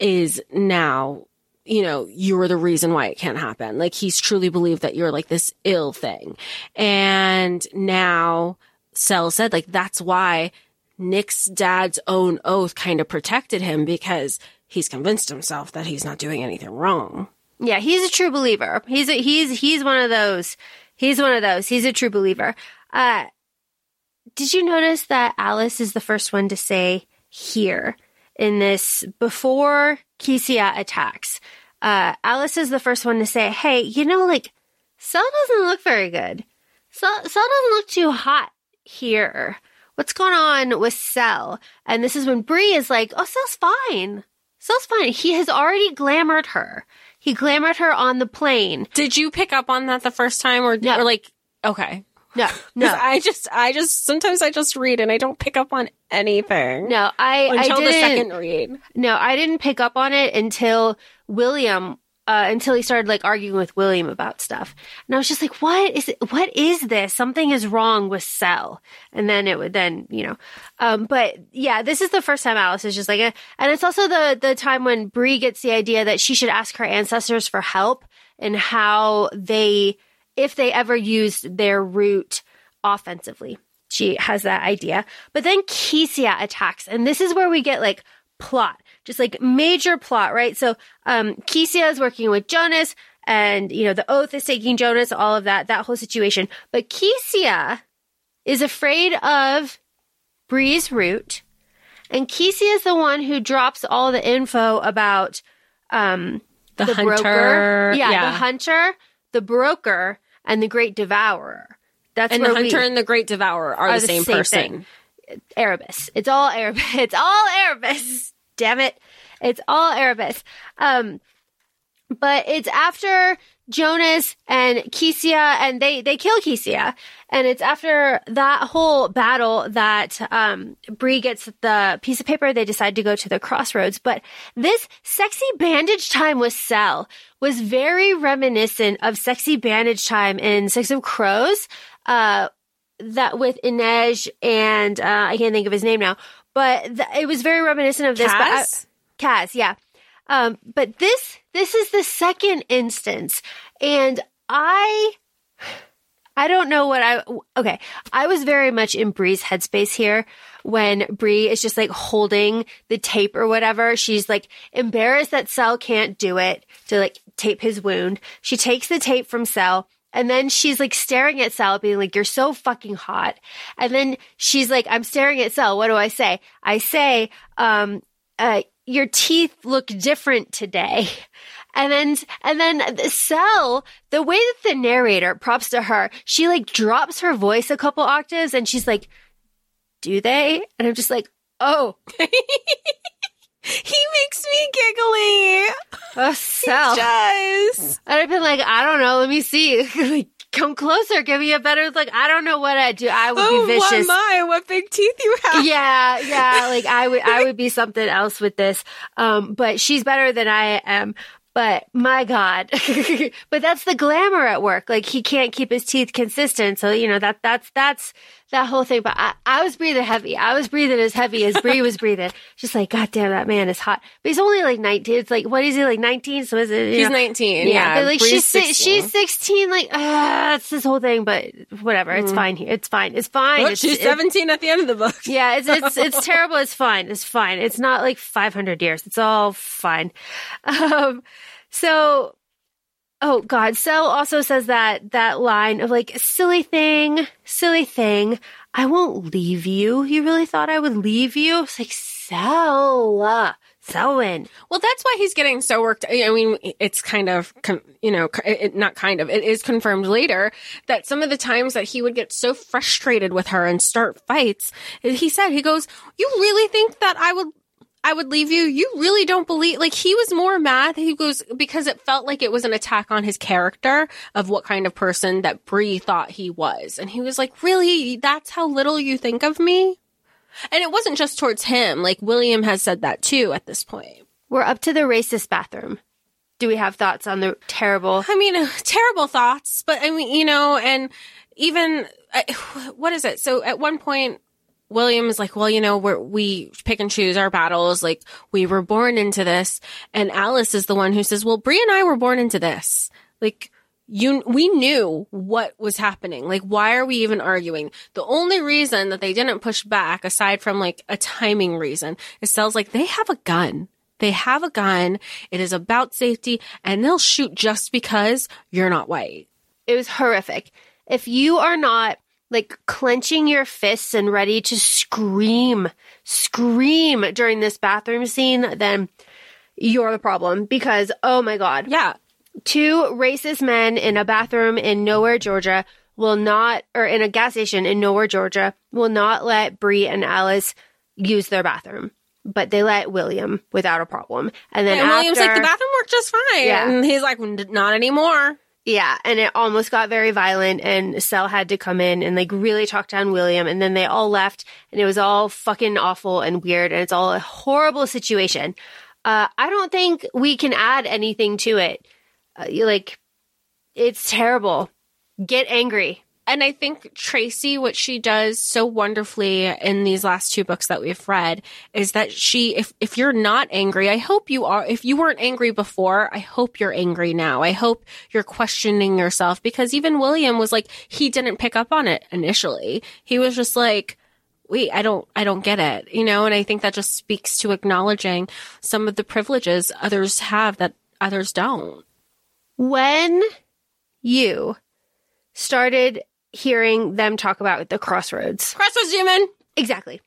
is now you know you're the reason why it can't happen like he's truly believed that you're like this ill thing and now Sel said like that's why Nick's dad's own oath kind of protected him because he's convinced himself that he's not doing anything wrong Yeah, he's a true believer. He's a, he's he's one of those. He's one of those. He's a true believer. Uh, did you notice that Alice is the first one to say here in this before Kesia attacks? Uh, Alice is the first one to say, "Hey, you know, like Sel doesn't look very good. Sel doesn't look too hot here. What's going on with Sel?" And this is when Bree is like, "Oh, Sel's fine. Sel's fine. He has already glamored her." He glamored her on the plane. Did you pick up on that the first time or, No. or like, okay. No, no, I just, I just, sometimes I just read and I don't pick up on anything. no. I, I Until didn't. the second read. No, I didn't pick up on it until William uh, until he started like arguing with William about stuff. And I was just like, what is it? What is this? Something is wrong with Sel. And then it would then, you know, um, but yeah, this is the first time Alice is just like, eh. and it's also the, the time when Bree gets the idea that she should ask her ancestors for help and how they, if they ever used their root offensively. She has that idea. But then Keesia attacks. And this is where we get like plot, just like major plot, right? So, um, Keesia is working with Jonas and, you know, the oath is taking Jonas, all of that, that whole situation. But Keesia is afraid of Bree's root. And Keesia is the one who drops all the info about, um, The, the hunter. broker. Yeah, yeah. the hunter, the broker, and the great devourer. That's and the where we- hunter and the great devourer are, the, same, person. thing. Erebus. It's all Erebus. It's all Erebus. Damn it. It's all Erebus. Um, but it's after Jonas and Keesia and they, they kill Keesia. And it's after that whole battle that, um, Bree gets the piece of paper. They decide to go to the crossroads. But this sexy bandage time with Sel was very reminiscent of sexy bandage time in Six of Crows. Uh, that with Inej and uh, I can't think of his name now, but th- it was very reminiscent of this. But I-? Kaz, yeah. Um, but this this is the second instance, and I I don't know what I okay. I was very much in Bree's headspace here when Bree is just like holding the tape or whatever. She's like embarrassed that Sel can't do it to like tape his wound. She takes the tape from Sel. And then she's like staring at Sel, being like, You're so fucking hot. And then she's like, I'm staring at Sel. What do I say? I say, um, uh, your teeth look different today. And then, and then the Sel, the way that the narrator, props to her, she like drops her voice a couple octaves and she's like, do they? And I'm just like, oh, He makes me giggly. oh, Sel. Does. And I've been like, I don't know. Let me see. like, come closer. Give me a better, like, I don't know what I'd do. I would Oh be vicious. Oh, my, what big teeth you have. yeah, yeah. Like I would, I would be something else with this. Um, but she's better than I am. But my God, but that's the glamour at work. Like he can't keep his teeth consistent. So, you know, that, that's, that's that whole thing. But I, I was breathing heavy. I was breathing as heavy as Bree was breathing. Just like, God damn, that man is hot. But he's only like 19. It's like, what is he like 19? So is it, He's know- 19. yeah, Yeah. but like Bree's she's 16. she's 16. Like, ah, it's this whole thing. But whatever, it's fine here. It's fine. It's fine. Look, it's, she's it's- 17 at the end of the book. yeah, it's it's it's terrible. It's fine. It's fine. It's not like 500 years. It's all fine. Um, so, oh God, Sel also says that that line of like silly thing, silly thing. I won't leave you. You really thought I would leave you? It's like Cell, Selwyn. Well, that's why he's getting so worked. I mean, it's kind of, you know, it- not kind of, it is confirmed later that some of the times that he would get so frustrated with her and start fights, he said, he goes, you really think that I would, I would leave you? You really don't believe, like, he was more mad. He goes, because it felt like it was an attack on his character of what kind of person that Bree thought he was. And he was like, really? That's how little you think of me? And it wasn't just towards him. Like, William has said that too at this point. We're up to the racist bathroom. Do we have thoughts on the terrible? I mean, terrible thoughts, but I mean, you know, and even uh, what is it? So at one point, William is like, well, you know, we're, we pick and choose our battles. Like we were born into this. And Alice is the one who says, well, Bree and I were born into this. Like you, we knew what was happening. Like, why are we even arguing? The only reason that they didn't push back, aside from like a timing reason, is Sel's like, they have a gun. They have a gun. It is about safety and they'll shoot just because you're not white. it was horrific. If you are not like clenching your fists and ready to scream, scream during this bathroom scene, then you're the problem because, oh my God, Yeah. two racist men in a bathroom in nowhere, Georgia will not, or in a gas station in nowhere, Georgia will not let Bree and Alice use their bathroom. But they let William without a problem. And then And William's like, the bathroom worked just fine. Yeah. And he's like, "N- not anymore. Yeah, and it almost got very violent, and Sel had to come in and like really talk down William, and then they all left, and it was all fucking awful and weird, and it's all a horrible situation. Uh, I don't think we can add anything to it. Uh, like, it's terrible. Get angry. And I think Tracy, what she does so wonderfully in these last two books that we've read is that she, if, if you're not angry, I hope you are, if you weren't angry before, I hope you're angry now. I hope you're questioning yourself because even William was like, he didn't pick up on it initially. He was just like, wait, I don't, I don't get it, you know? And I think that just speaks to acknowledging some of the privileges others have that others don't. When you started hearing them talk about the crossroads. Crossroads demon. Exactly.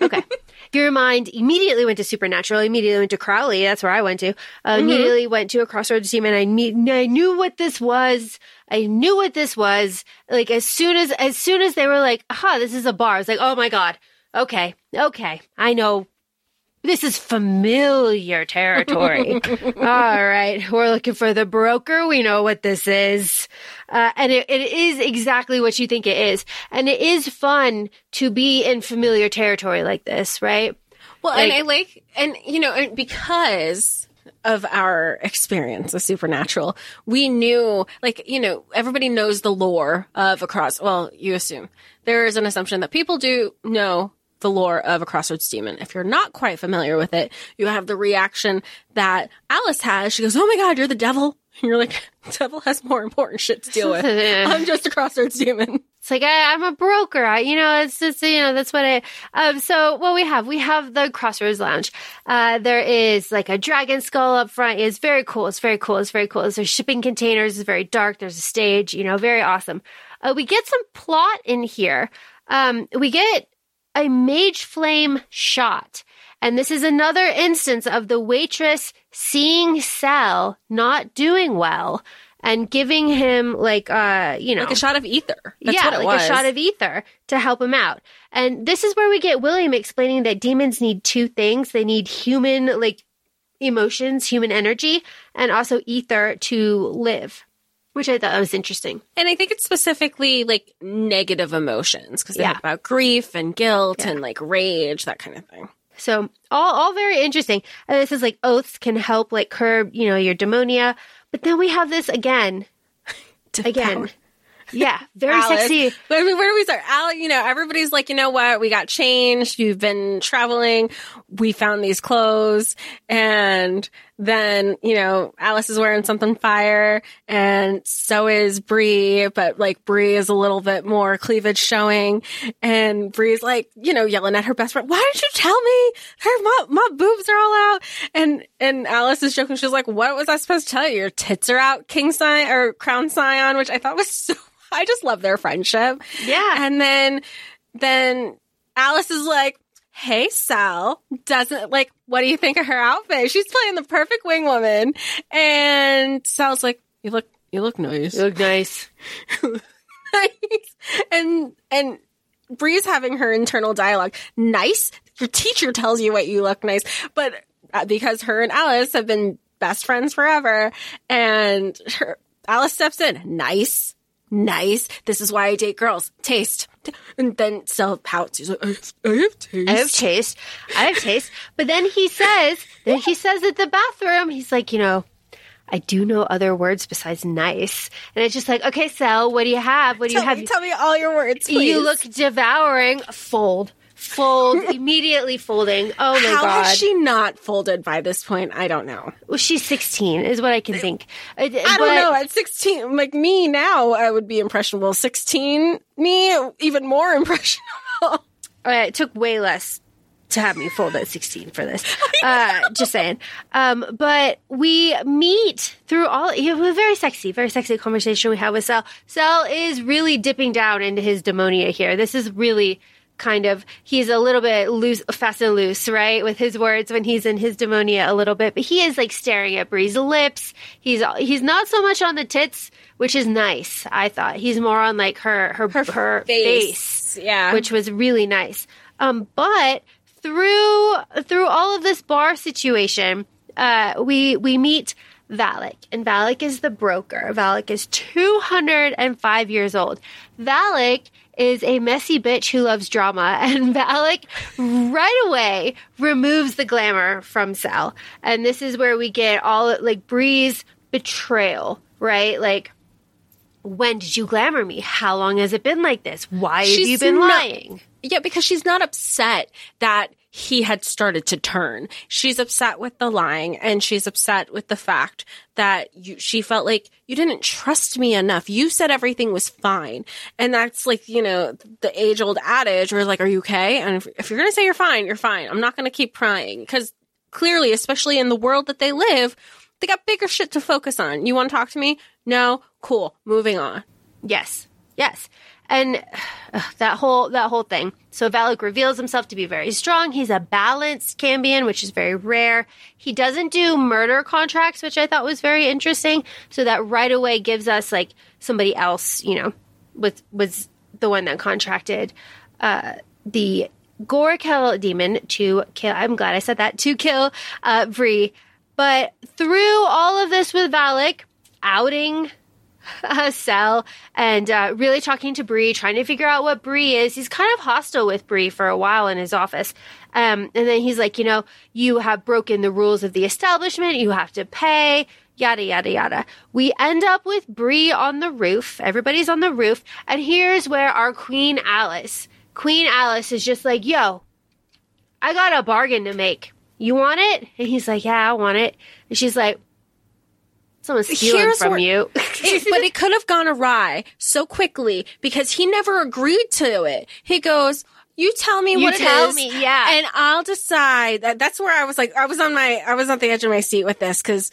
Okay. Your mind immediately went to supernatural, immediately went to Crowley. That's where I went to. Uh, Mm-hmm. Immediately went to a crossroads demon. I, me- I knew what this was. I knew what this was. Like as soon as, as soon as they were like, aha, this is a bar. I was like, oh my God. Okay. Okay. I know. This is familiar territory. All right. We're looking for the broker. We know what this is. Uh, and it, it is exactly what you think it is. And it is fun to be in familiar territory like this, right? Well, and I like, and you know, and because of our experience with supernatural, we knew, like, you know, everybody knows the lore of a cross. Well, you assume there is an assumption that people do know the lore of a crossroads demon. If you're not quite familiar with it, you have the reaction that Alice has. She goes, "Oh my god, you're the devil." And you're like, "Devil has more important shit to deal with. I'm just a crossroads demon." It's like I, I'm a broker. I, you know, it's just you know that's what I. Um, so what we have, we have the Crossroads Lounge. Uh, there is like a dragon skull up front. It's very cool. It's very cool. It's very cool. There's shipping containers. It's very dark. There's a stage. You know, very awesome. Uh, we get some plot in here. Um, we get a mage flame shot. And this is another instance of the waitress seeing Sel not doing well and giving him like uh you know Like a shot of ether. That's yeah, what it like was. a shot of ether to help him out. And this is where we get William explaining that demons need two things. They need human like emotions, human energy, and also ether to live. Which I thought was interesting. And I think it's specifically like negative emotions because they Yeah. talk about grief and guilt Yeah. and like rage, that kind of thing. So all all very interesting. And this is like oaths can help like curb, you know, your demonia. But then we have this again. Again. Yeah. Very Alice. sexy. Where, where do we start? Al, you know, everybody's like, you know what? We got changed. You've been traveling. We found these clothes. And then, you know, Alice is wearing something fire and so is Bree, but like Bree is a little bit more cleavage showing. And Bree's like, you know, yelling at her best friend, why didn't you tell me? Her, my, my boobs are all out. And, and Alice is joking. She's like, what was I supposed to tell you? Your tits are out, King Scion or Crown Scion, which I thought was so I just love their friendship. Yeah. And then then Alice is like, "Hey Sel, doesn't like what do you think of her outfit? She's playing the perfect wing woman." And Sel's like, "You look you look nice." look nice. nice. and and Bree's having her internal dialogue. Nice? Your teacher tells you what you look nice. But uh, because her and Alice have been best friends forever and her Alice steps in. Nice. Nice. This is why I date girls. Taste. And then Sel pouts. He's like, I have, I have taste. I have taste. I have taste. But then he says, then he says at the bathroom, he's like, you know, I do know other words besides nice. And it's just like, okay, Sel, what do you have? What do you have? me, tell me all your words, please. You look devouring. Fold. Fold. immediately folding. Oh my How God. has she not folded by this point? I don't know. well, she's 16 is what I can think. I I don't know. At 16, like me now, I would be impressionable. 16, me, even more impressionable. Uh, it took way less to have me fold at 16 for this. Uh, just saying. Um, but we meet through all, it was very sexy, very sexy conversation we have with Sel. Sel is really dipping down into his demonia here. This is really kind of, he's a little bit loose, fast and loose, right? With his words when he's in his demonia a little bit, but he is like staring at Bree's lips. He's, he's not so much on the tits, which is nice. I thought he's more on like her, her, her, face Yeah. which was really nice. Um, but through through all of this bar situation, uh, we we meet Valak, and Valak is the broker. Valak is two hundred and five years old. Valak is a messy bitch who loves drama, and Valak right away removes the glamour from Sel. And this is where we get all like Bree's betrayal, right? Like, when did you glamour me? How long has it been like this? Why have She's you been not- lying? Yeah, because she's not upset that he had started to turn. She's upset with the lying and she's upset with the fact that you, she felt like you didn't trust me enough. You said everything was fine. And that's like, you know, the age old adage where like, are you okay? And if, if you're going to say you're fine, you're fine. I'm not going to keep prying because clearly, especially in the world that they live, they got bigger shit to focus on. You want to talk to me? No? Cool. Moving on. Yes, yes, and that whole that whole thing. So Valak reveals himself to be very strong. He's a balanced Cambion, which is very rare. He doesn't do murder contracts, which I thought was very interesting. So that right away gives us like somebody else, you know, was was the one that contracted uh, the goruchel demon to kill. I'm glad I said that to kill uh, Bree. But through all of this with Valak outing uh, Sel and uh, really talking to Bree, trying to figure out what Bree is. He's kind of hostile with Bree for a while in his office. Um, and then he's like, you know, you have broken the rules of the establishment. You have to pay. Yada yada yada. We end up with Bree on the roof. Everybody's on the roof, and here's where our Queen Alice, Queen Alice, is just like, "Yo, I got a bargain to make. You want it?" And he's like, "Yeah, I want it." And she's like, "Someone's stealing Here's from where- you." It- but it could have gone awry so quickly because he never agreed to it. He goes, "You tell me You what it tell is, me, yeah. and I'll decide." That, that's where I was like, I was on my, I was on the edge of my seat with this because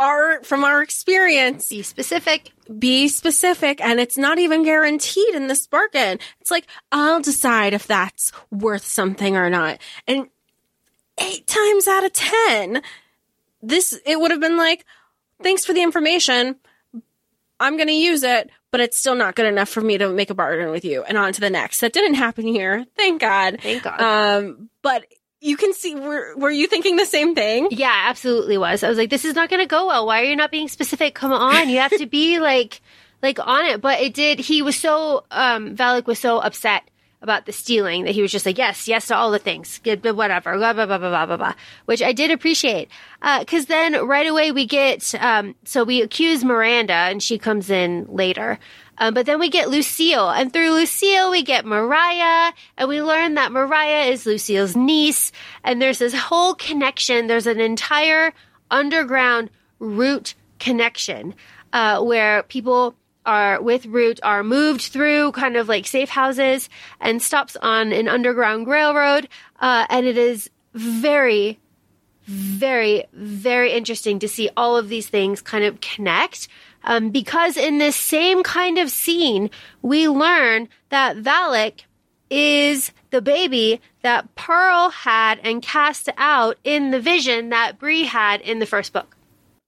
our, from our experience, Be specific. be specific, and it's not even guaranteed in this bargain. It's like I'll decide if that's worth something or not, and eight times out of ten, this it would have been like, "Thanks for the information." I'm going to use it, but it's still not good enough for me to make a bargain with you and on to the next. That didn't happen here. Thank God. Thank God. Um, but you can see, were, were you thinking the same thing? Yeah, absolutely was. I was like, this is not going to go well. Why are you not being specific? Come on, you have to be like, like on it. But it did. He was so um, Valak was so upset about the stealing that he was just like, yes, yes to all the things, whatever, blah blah blah blah blah blah blah, which I did appreciate. Because then right away we get, um, so we accuse Miranda and she comes in later. Um, but then we get Lucille, and through Lucille we get Mariah, and we learn that Mariah is Lucille's niece, and there's this whole connection. There's an entire underground root connection uh, where people are with root are moved through kind of like safe houses and stops on an underground railroad, uh, and it is very very, very interesting to see all of these things kind of connect. Um, because in this same kind of scene, we learn that Valak is the baby that Pearl had and cast out in the vision that Bree had in the first book.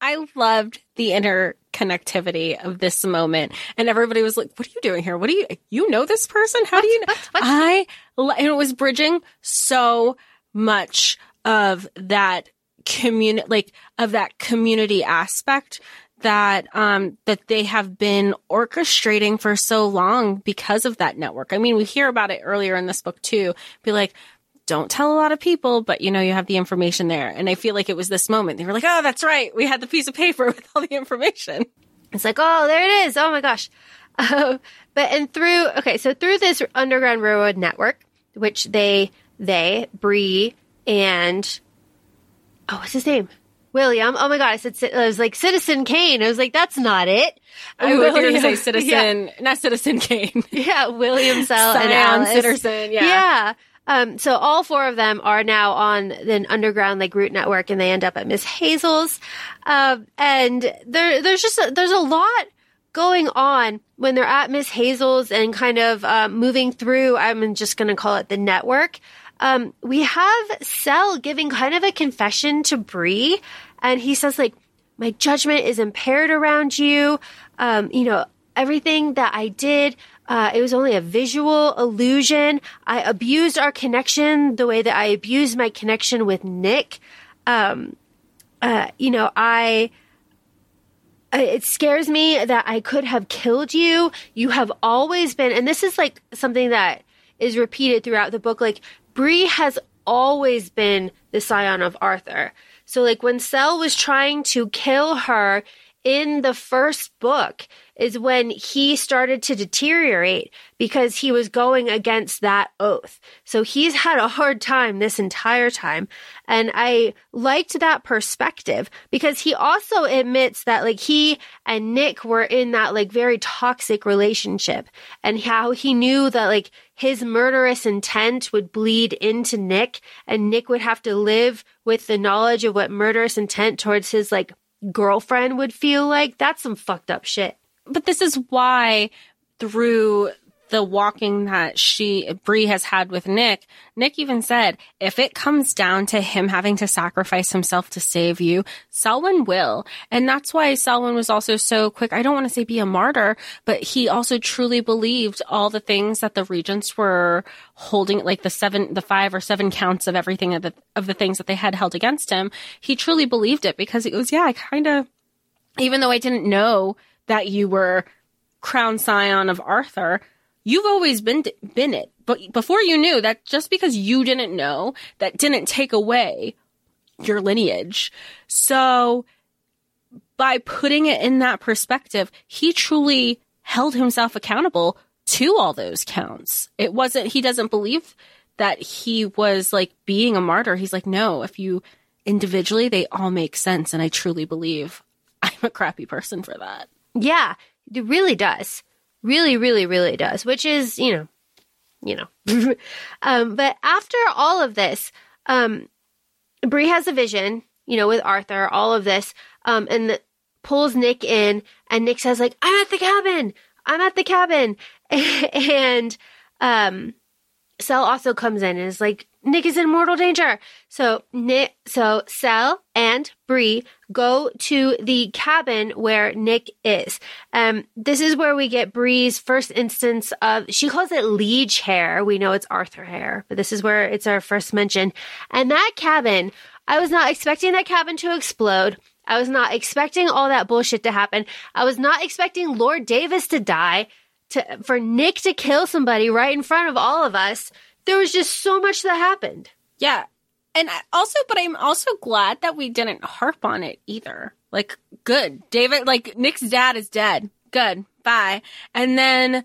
I loved the interconnectivity of this moment, and everybody was like, "What are you doing here? What do you you know this person? How do you know?" I and it was bridging so much of that community, like of that community aspect that um that they have been orchestrating for so long because of that network. I mean, we hear about it earlier in this book too. Be like, don't tell a lot of people, but you know, you have the information there. And I feel like it was this moment. They were like, oh, that's right. We had the piece of paper with all the information. It's like, oh, there it is. Oh my gosh. Uh, but and through okay, so through this Underground Railroad network, which they they Bree and oh, what's his name? William. Oh my god, I said I was like Citizen Kane. I was like, that's not it. I was going to say Yeah. Citizen, not Citizen Kane. Yeah, William Sel and Alice. Citizen, yeah. Yeah. Um, so all four of them are now on an underground like root network, and they end up at Miss Hazel's. Um, and there, there's just a, there's a lot going on when they're at Miss Hazel's and kind of um, moving through. I'm just going to call it the network. Um, we have Sel giving kind of a confession to Bree, and he says like, "My judgment is impaired around you. Um, you know, everything that I did." Uh, it was only a visual illusion. I abused our connection the way that I abused my connection with Nick. Um, uh, you know, I, uh, it scares me that I could have killed you. You have always been, and this is like something that is repeated throughout the book. Like, Bree has always been the scion of Arthur. So like when Sel was trying to kill her in the first book is when he started to deteriorate because he was going against that oath. So he's had a hard time this entire time. And I liked that perspective because he also admits that like he and Nick were in that like very toxic relationship and how he knew that like his murderous intent would bleed into Nick and Nick would have to live with the knowledge of what murderous intent towards his like girlfriend would feel like. That's some fucked up shit but this is why through the walking that she Bree has had with Nick, Nick even said, if it comes down to him having to sacrifice himself to save you, Selwyn will. And that's why Selwyn was also so quick. I don't want to say be a martyr, but he also truly believed all the things that the regents were holding, like the seven, the five or seven counts of everything of the, of the things that they had held against him. He truly believed it because he goes, yeah, I kind of, even though I didn't know that you were crown scion of Arthur, you've always been been it. But before you knew that just because you didn't know, that didn't take away your lineage. So by putting it in that perspective, he truly held himself accountable to all those counts. It wasn't he doesn't believe that he was like being a martyr. He's like, no, if you individually, they all make sense. And I truly believe I'm a crappy person for that. Yeah, it really does. Really, really, really does. Which is, you know, you know. um, but after all of this, um, Bree has a vision, you know, with Arthur, all of this, um, and the, pulls Nick in, and Nick says, like, I'm at the cabin. I'm at the cabin. and, um, Sel also comes in and is like, Nick is in mortal danger. So Nick, so Sel and Bree go to the cabin where Nick is. Um, this is where we get Bree's first instance of, she calls it liege hair. We know it's Arthur hair, but this is where it's our first mention. And that cabin, I was not expecting that cabin to explode. I was not expecting all that bullshit to happen. I was not expecting Lord Davis to die, to, for Nick to kill somebody right in front of all of us there was just so much that happened. Yeah. And also, but I'm also glad that we didn't harp on it either. Like, good. David, like, Nick's dad is dead. Good. Bye. And then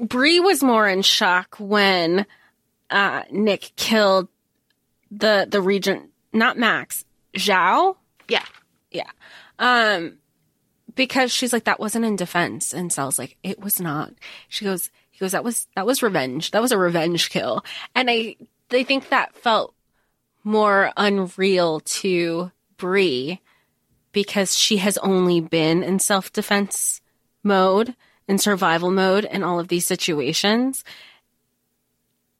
Bree was more in shock when uh, Nick killed the the regent, not Max, Zhao. Yeah. Yeah. Um, because she's like, that wasn't in defense. And Sel's like, it was not. She goes, he goes, that was, that was revenge. That was a revenge kill. And I, they think that felt more unreal to Bree because she has only been in self defense mode, in survival mode in all of these situations.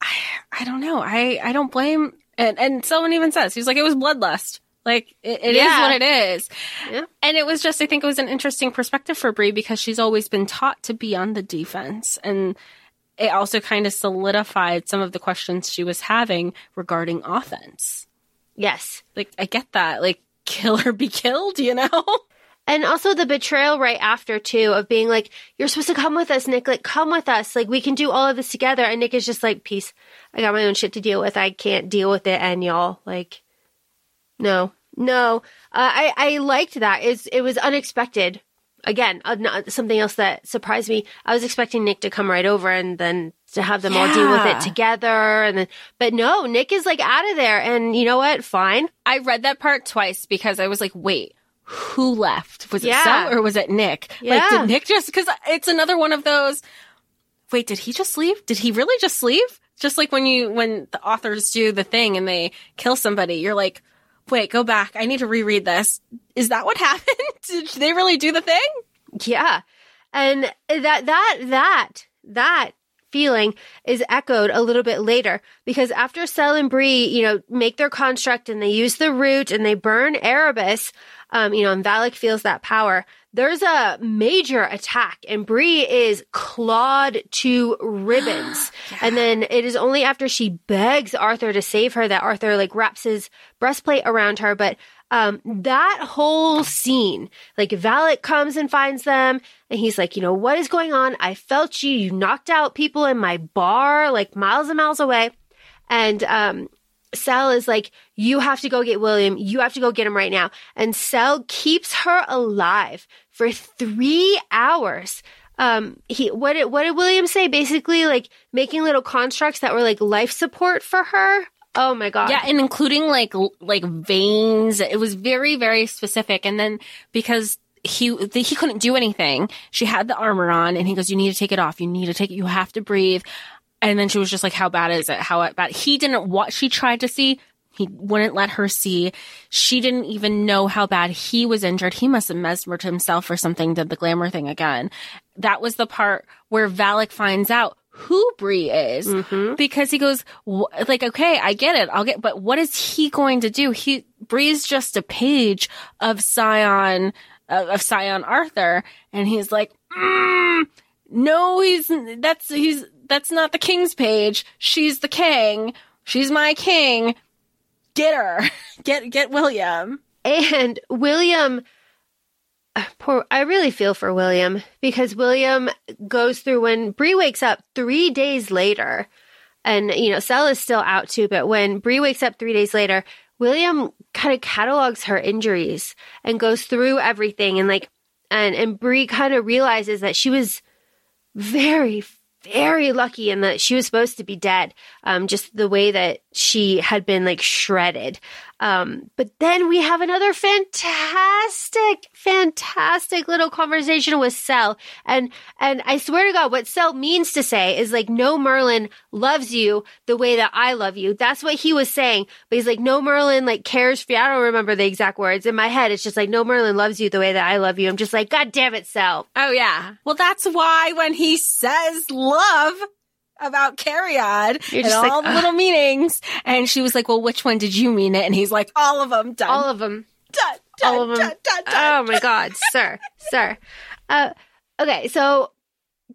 I, I don't know. I, I don't blame. And, and someone even says, he's like, it was bloodlust. Like it, it yeah. is what it is. Yeah. And it was just, I think it was an interesting perspective for Bree because she's always been taught to be on the defense. And it also kind of solidified some of the questions she was having regarding offense. Yes. Like, I get that. Like, kill or be killed, you know? And also the betrayal right after too of being like, you're supposed to come with us, Nick. Like, come with us. Like, we can do all of this together. And Nick is just like, peace. I got my own shit to deal with. I can't deal with it. And y'all, like, no, no. Uh, I, I liked that. It's, it was unexpected. Again, uh, something else that surprised me. I was expecting Nick to come right over and then to have them yeah. all deal with it together. And then, but no, Nick is like out of there. And you know what? Fine. I read that part twice because I was like, wait, who left? Was it yeah. or was it Nick? Yeah. Like, did Nick just, cause it's another one of those, wait, did he just leave? Did he really just leave? Just like when you, when the authors do the thing and they kill somebody, you're like, wait, go back. I need to reread this. Is that what happened? Did they really do the thing? Yeah. And that, that, that, that feeling is echoed a little bit later because after Sel and Bree, you know, make their construct and they use the root and they burn Erebus, um, you know, and Valak feels that power. There's a major attack and Bree is clawed to ribbons. yeah. And then it is only after she begs Arthur to save her that Arthur like wraps his breastplate around her. But um, that whole scene, like Valak comes and finds them and he's like, you know, what is going on? I felt you. You knocked out people in my bar, like miles and miles away. And, um, Sel is like, you have to go get William. You have to go get him right now. And Sel keeps her alive for three hours. Um, he, what did, what did William say? Basically, like making little constructs that were like life support for her. Oh my God. Yeah. And including like, like veins. It was very, very specific. And then because he he couldn't do anything. She had the armor on, and he goes, "You need to take it off. You need to take it. You have to breathe." And then she was just like, "How bad is it? How bad?" He didn't what she tried to see. He wouldn't let her see. She didn't even know how bad he was injured. He must have mesmerized himself or something, did the glamour thing again. That was the part where Valak finds out who Bree is Mhm. because he goes like, okay, I get it. I'll get, but what is he going to do? He Bree's just a page of Scion uh, of Scion Arthur, and he's like, mm, no, he's that's he's that's not the king's page. She's the king. She's my king. Get her. Get get William. And William, uh, poor, I really feel for William because William goes through when Bree wakes up three days later, and you know Sel is still out too. But when Bree wakes up three days later, William kind of catalogs her injuries and goes through everything, and like, and and Bree kind of realizes that she was very very lucky in that she was supposed to be dead um just the way that she had been like shredded um but then we have another fantastic fantastic little conversation with Sel and and I swear to god what Sel means to say is like no Merlin loves you the way that I love you. That's what he was saying. But he's like no Merlin like cares for you. I don't remember the exact words. In my head it's just like no Merlin loves you the way that I love you. I'm just like god damn it Cell Oh yeah. Well, that's why when he says love about Cariad You're and all like, the little meanings, and she was like, "Well, which one did you mean it?" And he's like, "All of them. Done. all of them done. Done. all of them. Done. Done. Oh my god, sir, sir. Uh, okay, so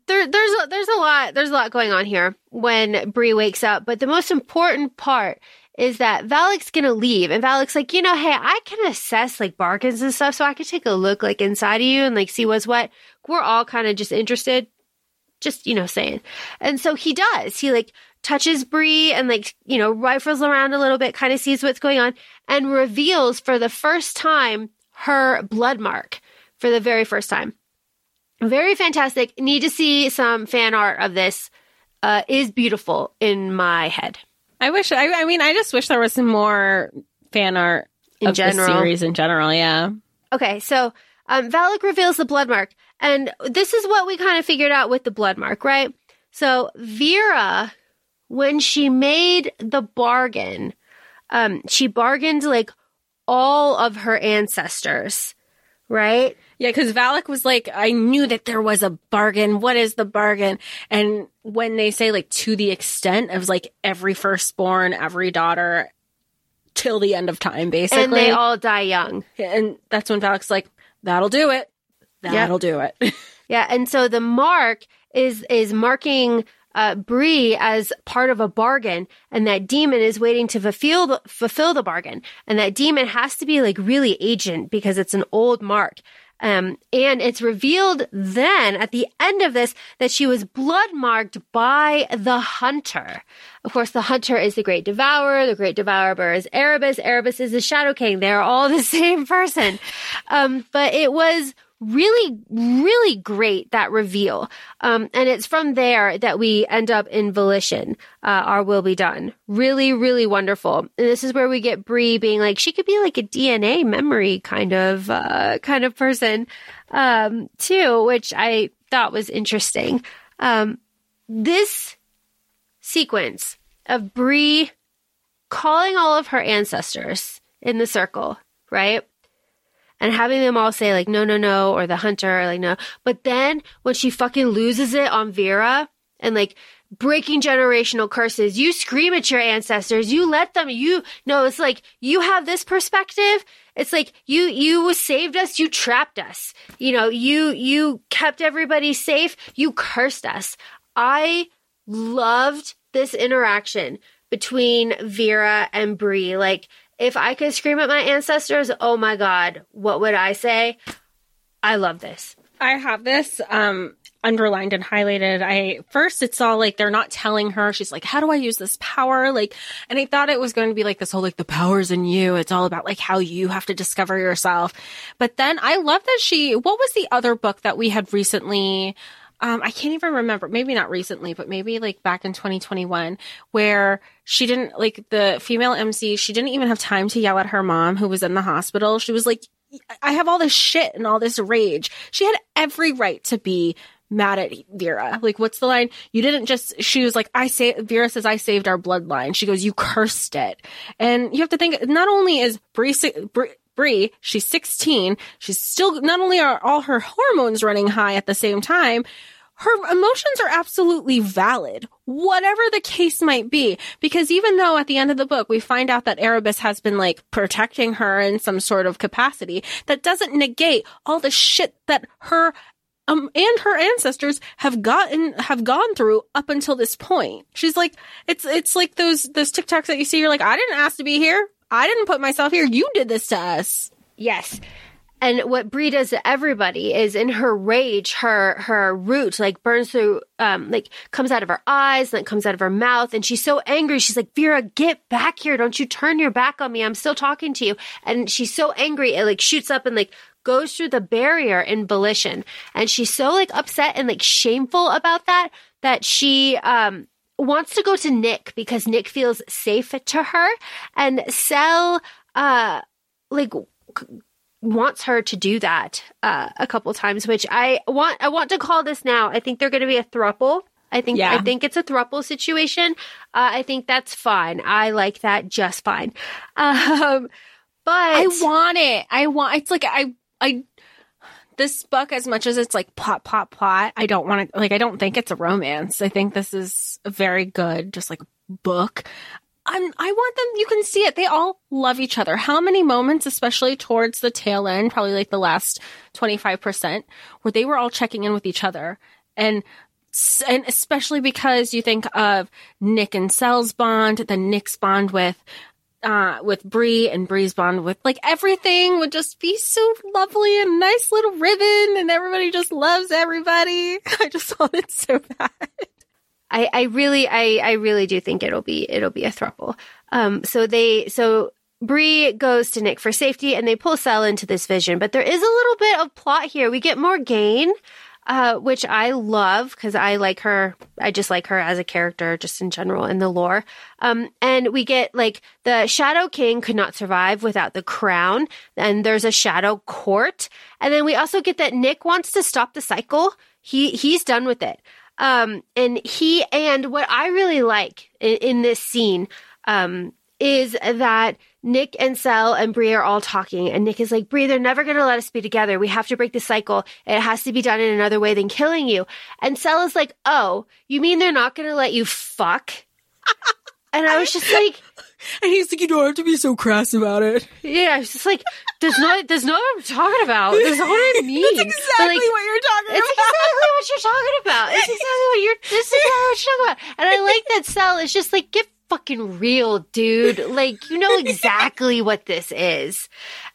there, there's a, there's a lot there's a lot going on here when Bree wakes up, but the most important part is that Valak's gonna leave, and Valak's like, you know, hey, I can assess like bargains and stuff, so I can take a look like inside of you and like see what's what. We're all kind of just interested, just you know, saying. And so he does. He like touches Bree and like you know rifles around a little bit, kind of sees what's going on, and reveals for the first time her blood mark for the very first time. Very fantastic. Need to see some fan art of this. Uh, is beautiful in my head. I wish. I, I mean, I just wish there was some more fan art In of the general. series in general. Yeah. Okay, so um, Valak reveals the blood mark, and this is what we kind of figured out with the blood mark, right? So Vera, when she made the bargain, um, she bargained like all of her ancestors, right? Yeah, because Valak was like, I knew that there was a bargain. What is the bargain? And when they say like to the extent of like every firstborn, every daughter, till the end of time, basically, and they all die young. and that's when Valak's like, "That'll do it. That'll do it." Yeah, and so the mark is is marking uh, Bree as part of a bargain, and that demon is waiting to fulfill the, fulfill the bargain, and that demon has to be like really ancient because it's an old mark. Um, and it's revealed then at the end of this that she was blood marked by the hunter. Of course, the hunter is the great devourer. The great devourer is Erebus. Erebus is the shadow king. They're all the same person. Um, but it was really, really great that reveal. Um, and it's from there that we end up in Volition, uh, Our Will Be Done. Really, really wonderful. And this is where we get Bree being like, she could be like a DNA memory kind of, uh, kind of person, um, too, which I thought was interesting. Um, this sequence of Bree calling all of her ancestors in the circle, right? And having them all say like no no no or the hunter like no. But then when she fucking loses it on vera and like breaking generational curses you scream at your ancestors you let them you no it's like you have this perspective. It's like you you saved us you trapped us. You know you you kept everybody safe you cursed us. I loved this interaction between vera and Bree like if I could scream at my ancestors, oh my God, what would I say? I love this. I have this. Um, underlined and highlighted. I first it's all like they're not telling her. She's like, "How do I use this power?" Like, and I thought it was going to be like this whole like the powers in you. It's all about like how you have to discover yourself. But then I love that she. What was the other book that we had recently? Um, I can't even remember. Maybe not recently, but maybe like back in 2021, where she didn't like the female MC. She didn't even have time to yell at her mom who was in the hospital. She was like, I have all this shit and all this rage. She had every right to be mad at Vera. Like, what's the line? You didn't just, she was like, I say, Vera says, I saved our bloodline. She goes, you cursed it. And you have to think, not only is Bree, Bree, she's 16, she's still, not only are all her hormones running high at the same time, her emotions are absolutely valid, whatever the case might be. Because even though at the end of the book we find out that Erebus has been like protecting her in some sort of capacity, that doesn't negate all the shit that her um, and her ancestors have gotten have gone through up until this point. She's like, it's it's like those those TikToks that you see. You're like, I didn't ask to be here. I didn't put myself here. You did this to us. Yes. And what Bree does to everybody is in her rage, her her root like burns through, um, like comes out of her eyes, and then comes out of her mouth, and she's so angry. She's like, "Vera, get back here! Don't you turn your back on me! I'm still talking to you." And she's so angry, it like shoots up and like goes through the barrier in volition, and she's so like upset and like shameful about that that she um wants to go to Nick because Nick feels safe to her, and Sel uh like wants her to do that uh, a couple times, which I want. I want to call this now. I think they're going to be a thruple. I think yeah. I think it's a thruple situation. Uh, I think that's fine. I like that just fine. Um, but I want it. I want. It's like I I. This book, as much as it's like plot, plot, plot, I don't want to like. I don't think it's a romance. I think this is a very good, just like book. I'm, I want them, you can see it. They all love each other. How many moments, especially towards the tail end, probably like the last 25%, where they were all checking in with each other. And, and especially because you think of Nick and Sel's bond, then Nick's bond with, uh, with Bree and Bree's bond with like everything would just be so lovely and nice little ribbon and everybody just loves everybody. I just want it so bad. I, I really, I, I really do think it'll be, it'll be a throuple. Um, so they, so Bree goes to Nick for safety and they pull Sel into this vision, but there is a little bit of plot here. We get Morgaine, uh, which I love because I like her. I just like her as a character, just in general in the lore. Um, and we get like the Shadow King could not survive without the crown, and there's a Shadow Court, and then we also get that Nick wants to stop the cycle. He he's done with it. Um, and he, and what I really like in, in this scene, um, is that Nick and Sel and Bree are all talking, and Nick is like, Bree, they're never going to let us be together. We have to break the cycle. It has to be done in another way than killing you. And Sel is like, Oh, you mean they're not going to let you fuck? and I was just like, and he's like, you don't have to be so crass about it. Yeah, it's just like, there's no, there's no what I'm talking about. There's not what I mean. That's exactly like, what you're talking it's about. exactly what you're talking about. It's exactly what you're, this is exactly what you're talking about. And I like that Sel is just like, get fucking real, dude. Like, you know exactly what this is.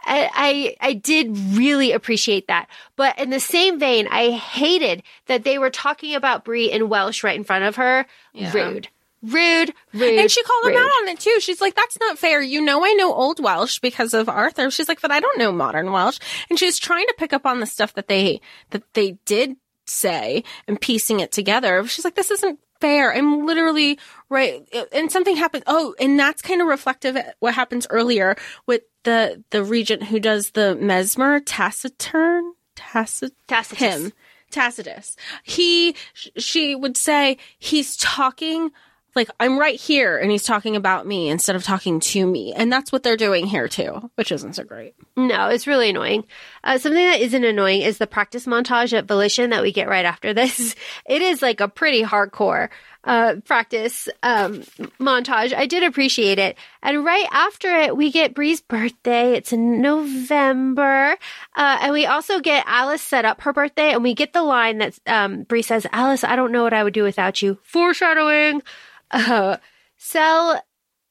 I, I, I did really appreciate that. But in the same vein, I hated that they were talking about Bree in Welsh right in front of her. Yeah. Rude. Rude, rude. And she called rude. him out on it too. She's like, that's not fair. You know, I know Old Welsh because of Arthur. She's like, but I don't know modern Welsh. And she's trying to pick up on the stuff that they, that they did say and piecing it together. She's like, this isn't fair. I'm literally right. And something happened. Oh, and that's kind of reflective what happens earlier with the, the regent who does the mesmer taciturn, tacit, Tacitus. him. Tacitus. He, she would say, he's talking like I'm right here and he's talking about me instead of talking to me. And that's what they're doing here too, which isn't so great. No, it's really annoying. Uh, something that isn't annoying is the practice montage at Volition that we get right after this. It is like a pretty hardcore uh, practice um, montage. I did appreciate it. And right after it, we get Bree's birthday. It's in November. Uh, and we also get Alice set up her birthday. And we get the line that um, Bree says, Alice, I don't know what I would do without you. Foreshadowing. Uh, Sel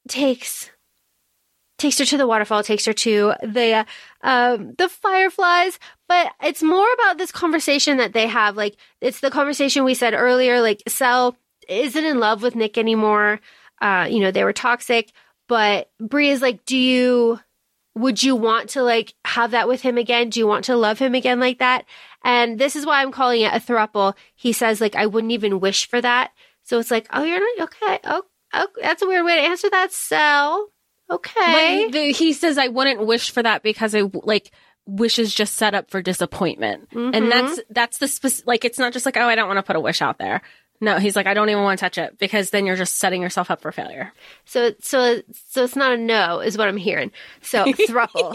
takes takes her to the waterfall, takes her to the um, the fireflies, but it's more about this conversation that they have. Like, it's the conversation we said earlier. Like, Sel isn't in love with Nick anymore. Uh, you know, they were toxic, but Bree is like, do you, would you want to like have that with him again? Do you want to love him again like that? And this is why I'm calling it a thruple. He says, like, I wouldn't even wish for that. So it's like, oh, you're not, okay. Oh, oh that's a weird way to answer that, Sel. Okay. The, he says, I wouldn't wish for that because I like wish is just set up for disappointment. And mm-hmm. that's, that's the specific, like, it's not just like, oh, I don't want to put a wish out there. No, he's like, I don't even want to touch it because then you're just setting yourself up for failure. So, so, so it's not a no, is what I'm hearing. So, thruple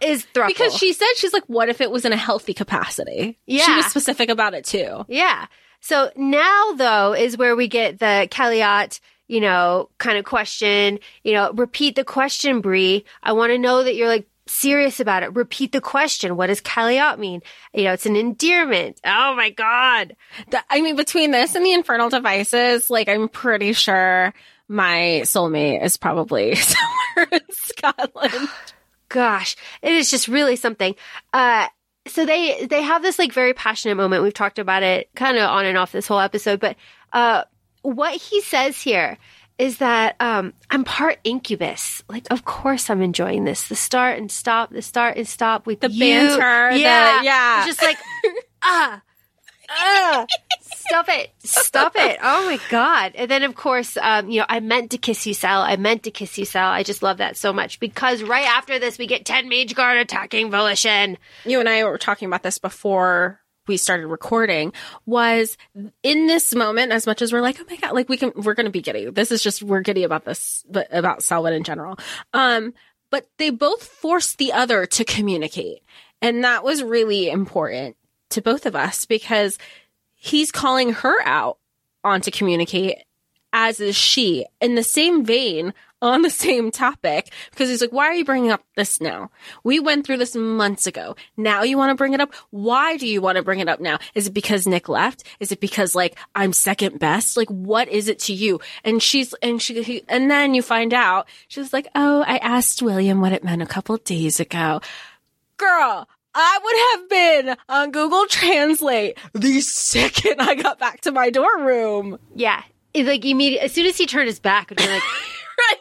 is thruple Because she said, she's like, what if it was in a healthy capacity? Yeah, she was specific about it too. yeah. So now though is where we get the Kellyot, you know, kind of question. You know, repeat the question, Bree. I want to know that you're like serious about it. Repeat the question. What does Kellyot mean? You know, it's an endearment. Oh my god. The- I mean, between this and the infernal devices, like, I'm pretty sure my soulmate is probably somewhere in Scotland. gosh, it is just really something. Uh, so they they have this like very passionate moment. We've talked about it kind of on and off this whole episode, but uh, what he says here is that um, I'm part incubus. Like, of course, I'm enjoying this. The start and stop, the start and stop with The you. banter, the- yeah, yeah. It's just like ah. ah, stop it. Stop it. Oh my God. And then, of course, um, you know, I meant to kiss you, Sel. I meant to kiss you, Sel. I just love that so much because right after this, we get 10 Mage Guard attacking Volition. You and I were talking about this before we started recording was in this moment as much as we're like oh my god like we can we're gonna be giddy this is just we're giddy about this but about selwyn in general um but they both forced the other to communicate and that was really important to both of us because he's calling her out on to communicate as is she in the same vein on the same topic because he's like why are you bringing up this now? We went through this months ago. Now you want to bring it up? Why do you want to bring it up now? Is it because nick left? Is it because like i'm second best? Like what is it to you? And she's and she he, and then you find out she's like oh i asked william what it meant a couple days ago. Girl I would have been on Google Translate the second I got back to my dorm room. Yeah. It's like immediate, as soon as he turned his back, I'd be like, right?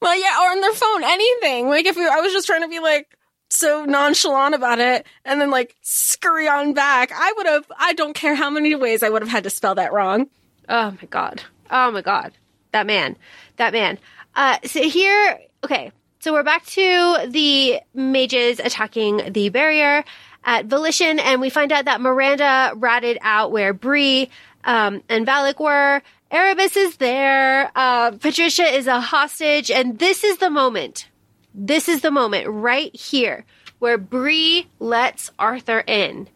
Well, yeah, or on their phone, anything. Like if we, I was just trying to be like so nonchalant about it, and then like scurry on back, I would have. I don't care how many ways I would have had to spell that wrong. Oh my god. Oh my god. That man. That man. Uh so here okay. So we're back to the mages attacking the barrier at Volition and we find out that Miranda ratted out where Bree um and Valak were. Erebus is there. Uh Patricia is a hostage and this is the moment. This is the moment right here where Bree lets Arthur in.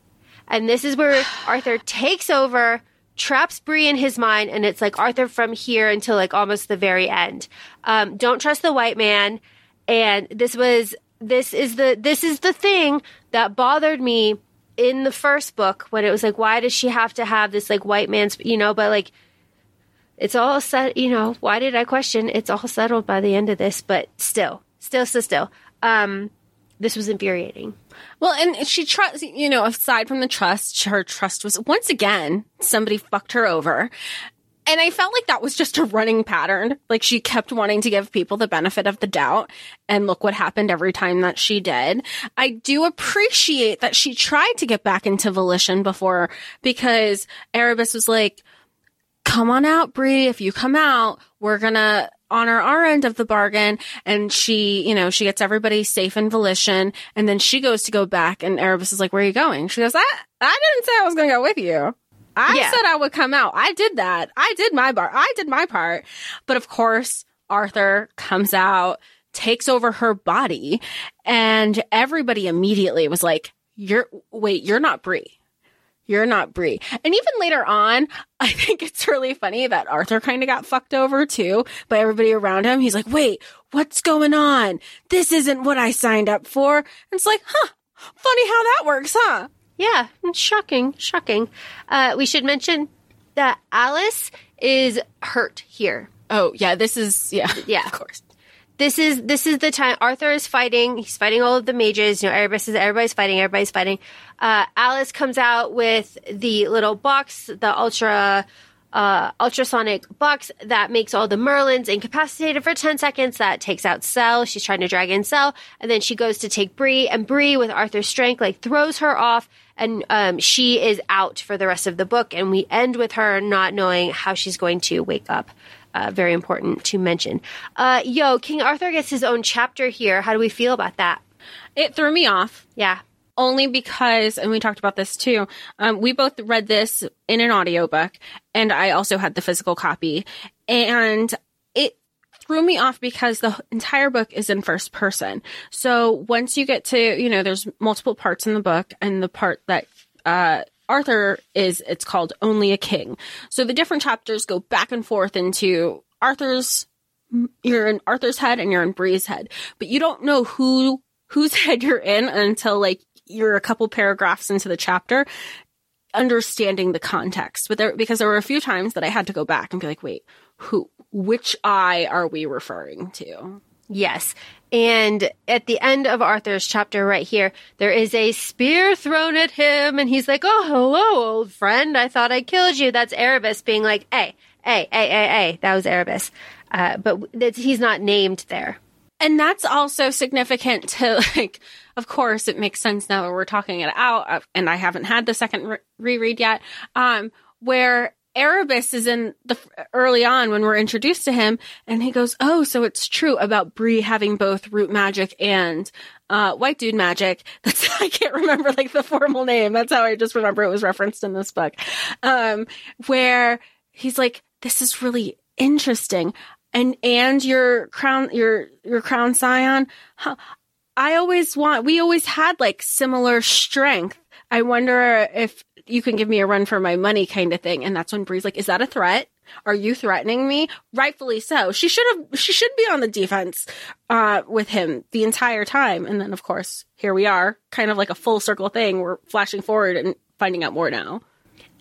And this is where Arthur takes over, traps Bree in his mind, and it's like Arthur from here until like almost the very end. Um, don't trust the white man. And this was this is the this is the thing that bothered me in the first book when it was like, why does she have to have this like white man's you know, but like it's all set you know, why did I question? It's all settled by the end of this, but still, still, still, still. Um this was infuriating. Well, and she trust, you know, aside from the trust, her trust was once again somebody fucked her over. And I felt like that was just a running pattern. Like she kept wanting to give people the benefit of the doubt. And look what happened every time that she did. I do appreciate that she tried to get back into volition before because Erebus was like, come on out, Bree. If you come out, we're gonna honor our end of the bargain. And she, you know, she gets everybody safe in volition. And then she goes to go back and Erebus is like, where are you going? She goes, I, I didn't say I was going to go with you. I Yeah. said I would come out. I did that. I did my bar. I did my part. But of course, Arthur comes out, takes over her body, and everybody immediately was like, you're, wait, you're not Bree. You're not Bree. And even later on, I think it's really funny that Arthur kind of got fucked over too by everybody around him. He's like, wait, what's going on? This isn't what I signed up for. And it's like, huh, funny how that works, huh? Yeah, shocking, shocking. Uh, we should mention that Alice is hurt here. Oh, yeah, this is, yeah. Yeah. Of course. this is this is the time Arthur is fighting. He's fighting all of the mages. You know, is everybody's fighting. Everybody's fighting. Uh, Alice comes out with the little box, the ultra uh, ultrasonic box that makes all the Merlins incapacitated for 10 seconds. That takes out Sel. She's trying to drag in Sel. And then she goes to take Bree, and Bree, with Arthur's strength, like throws her off, and um, she is out for the rest of the book. And we end with her not knowing how she's going to wake up. Uh, very important to mention. Uh, yo, King Arthur gets his own chapter here. How do we feel about that? It threw me off. Yeah. Only because, and we talked about this too, um, we both read this in an audiobook, and I also had the physical copy. And it threw me off because the entire book is in first person. So once you get to, you know, there's multiple parts in the book, and the part that uh, Arthur is, it's called Only a King. So the different chapters go back and forth into Arthur's, you're in Arthur's head and you're in Bree's head, but you don't know who, whose head you're in until like you're a couple paragraphs into the chapter understanding the context. But there, because there were a few times that I had to go back and be like, wait, who, which eye are we referring to? Yes. And at the end of Arthur's chapter right here, there is a spear thrown at him and he's like, Oh, hello, old friend. I thought I killed you. That's Erebus being like, Hey, hey, hey, hey, hey. That was Erebus. Uh, but he's not named there. And that's also significant to like, of course, it makes sense now that we're talking it out. Uh, and I haven't had the second re- reread yet. Um, where Erebus is in the early on when we're introduced to him, and he goes, "Oh, so it's true about Bree having both root magic and uh, white dude magic." That's I can't remember like the formal name. That's how I just remember it was referenced in this book, um, where he's like, "This is really interesting." And and your crown, your your crown scion. I always want. We always had like similar strength. I wonder if you can give me a run for my money kind of thing. And that's when Bree's like, is that a threat? Are you threatening me? Rightfully so. She should have, she should be on the defense, uh, with him the entire time. And then of course, here we are, kind of like a full circle thing. We're flashing forward and finding out more now.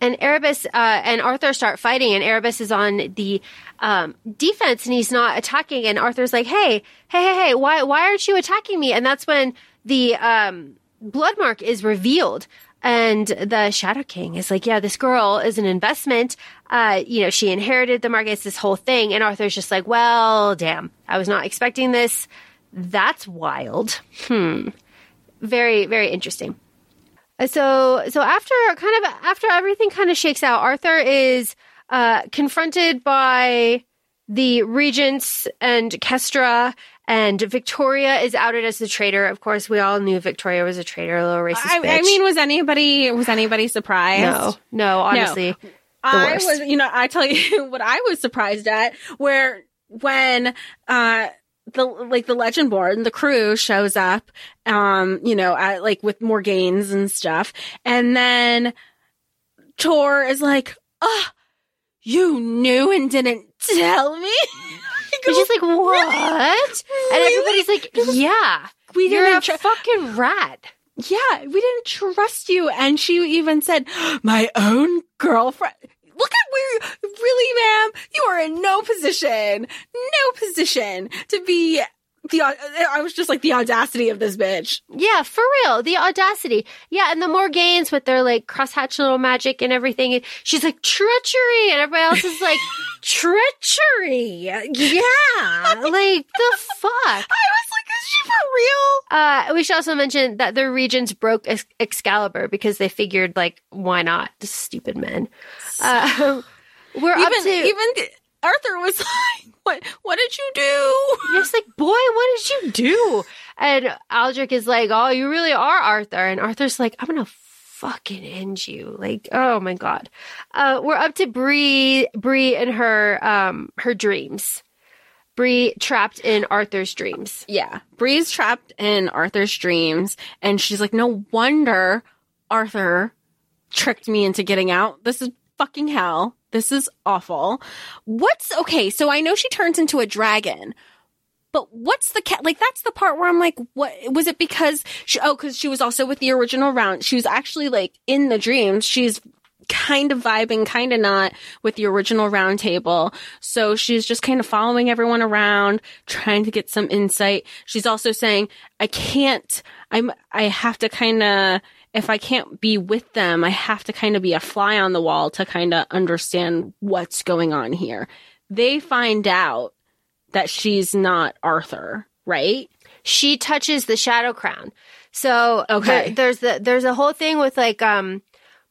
And Erebus uh, and Arthur start fighting, and Erebus is on the um, defense, and he's not attacking. And Arthur's like, "Hey, hey, hey, hey! Why, why aren't you attacking me?" And that's when the um, blood mark is revealed. And the Shadow King is like, yeah, this girl is an investment. Uh, you know, she inherited the markets, this whole thing. And Arthur's just like, well, damn, I was not expecting this. That's wild. Hmm. Very, very interesting. So, so after kind of, after everything kind of shakes out, Arthur is, uh, confronted by the regents and Kestra and Victoria is outed as the traitor. Of course, we all knew Victoria was a traitor, a little racist. I, I mean, was anybody was anybody surprised? No, no, honestly. No. I was, you know, I tell you what I was surprised at, where when uh the like the Legendborn, the crew shows up, um, you know, at, like with more Morgaines and stuff, and then Tor is like, "Ah, oh, you knew and didn't tell me." Which is like, what? Really? And everybody's like, yeah, we didn't you're a tr- fucking rat. Yeah, we didn't trust you. And she even said, my own girlfriend. Look at where, really, ma'am, you are in no position, no position to be the I was just like the audacity of this bitch. Yeah, for real, the audacity. Yeah, and the Morgaines with their like crosshatch little magic and everything. And she's like treachery, and everybody else is like treachery. Yeah, like the fuck. I was like, is she for real? Uh, we should also mention that the regents broke Ex- Excalibur because they figured like, why not? Just stupid men. Uh, we're even, up to even Arthur was like, "What? What did you do?" It's like, "Boy, what did you do?" And Aldrich is like, "Oh, you really are Arthur." And Arthur's like, "I'm gonna fucking end you!" Like, oh my god. Uh, we're up to Bree, Bree and her, um, her dreams. Bree trapped in Arthur's dreams. Yeah, Bree's trapped in Arthur's dreams, and she's like, "No wonder Arthur tricked me into getting out. This is fucking hell." This is awful. What's okay? So I know she turns into a dragon, but what's the cat? Like that's the part where I'm like, what was it? Because she, oh, because she was also with the original round. She was actually like in the dreams. She's kind of vibing, kind of not with the original roundtable. So she's just kind of following everyone around, trying to get some insight. She's also saying, I can't, I'm, I have to kind of, if I can't be with them, I have to kind of be a fly on the wall to kind of understand what's going on here. They find out that she's not Arthur, right? She touches the shadow crown. So Okay. there- there's the there's a whole thing with like um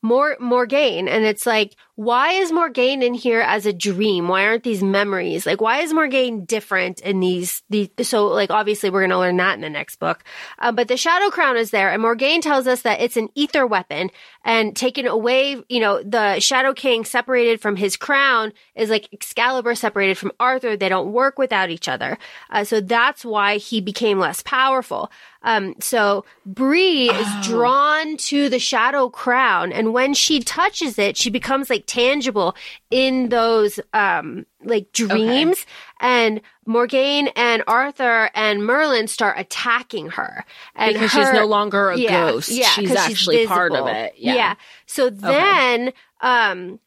more more Morgaine, and it's like, why is Morgaine in here as a dream? Why aren't these memories? Like, why is Morgaine different in these? The so like obviously we're gonna learn that in the next book, uh, but the Shadow Crown is there, and Morgaine tells us that it's an ether weapon, and taken away, you know, the Shadow King separated from his crown is like Excalibur separated from Arthur. They don't work without each other, uh, so that's why he became less powerful. Um, so Bree is drawn to the shadow crown, and when she touches it, she becomes like tangible in those um like dreams. And Morgaine and Arthur and Merlin start attacking her, and Because she's no longer a yeah, ghost. Yeah, she's actually part of it. Yeah. So then, um,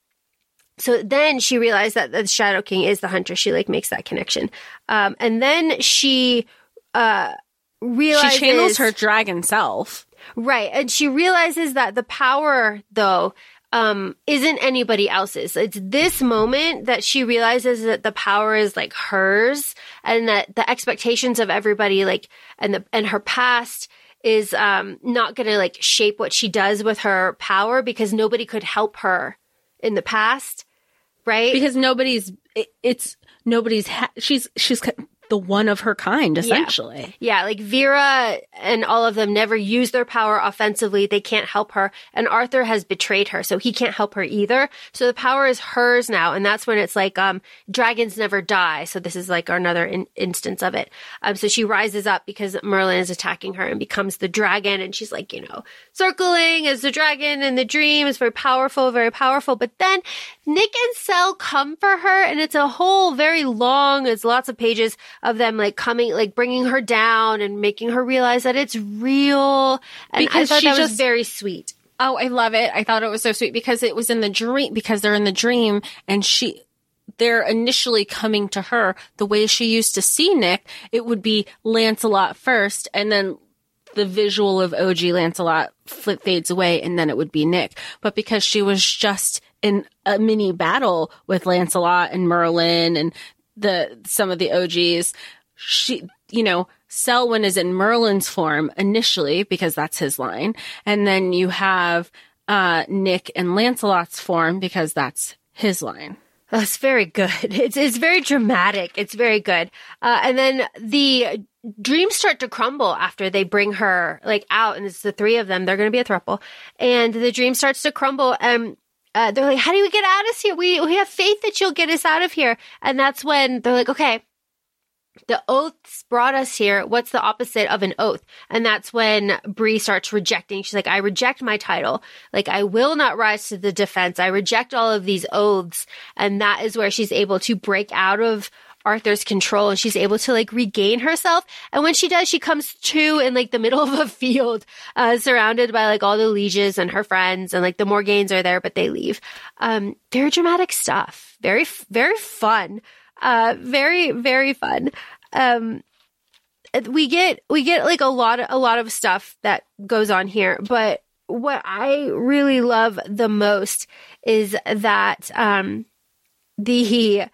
so then she realized that the Shadow King is the hunter. She like makes that connection, um, and then she uh realizes She channels her dragon self. Right. And she realizes that the power, though, um, isn't anybody else's. It's this moment that she realizes that the power is like hers and that the expectations of everybody, like, and the, and her past is, um, not gonna like shape what she does with her power because nobody could help her in the past. Right. because nobody's it, it's nobody's ha- she's she's the one of her kind essentially Yeah, like Vera and all of them never use their power offensively. They can't help her. And Arthur has betrayed her, so he can't help her either. So the power is hers now. And that's when it's like, um, dragons never die. So this is like another in- instance of it. Um, so she rises up because Merlin is attacking her and becomes the dragon. And she's like, you know, circling as the dragon in the dream is very powerful, very powerful. But then Nick and Sel come for her and it's a whole very long, it's lots of pages of them like coming, like bringing her down and making her realize that it's real. And Because I thought she that was just- very sweet. oh i love it i thought it was so sweet because it was in the dream because they're in the dream and she they're initially coming to her the way she used to see nick it would be lancelot first and then the visual of og lancelot flip fades away and then it would be nick but because she was just in a mini battle with lancelot and merlin and the some of the og's she, you know, Selwyn is in Merlin's form initially because that's his line. And then you have, uh, Nick and Lancelot's form because that's his line. That's very good. It's it's very dramatic. It's very good. Uh, and then the dreams start to crumble after they bring her like out, and it's the three of them. They're going to be a throuple, and the dream starts to crumble. And uh, they're like, "How do we get out of here? We we have faith that you'll get us out of here." And that's when they're like, "Okay." The oaths brought us here. What's the opposite of an oath? And that's when Bree starts rejecting. She's like, I reject my title. Like, I will not rise to the defense. I reject all of these oaths. And that is where she's able to break out of Arthur's control and she's able to like regain herself. And when she does, she comes to in like the middle of a field, uh, surrounded by like all the lieges and her friends and like the Morgaines are there, but they leave. Um, very dramatic stuff. Very, very fun. Uh, very, very fun. Um, we get, we get like a lot a lot of stuff that goes on here, but what I really love the most is that, um, the,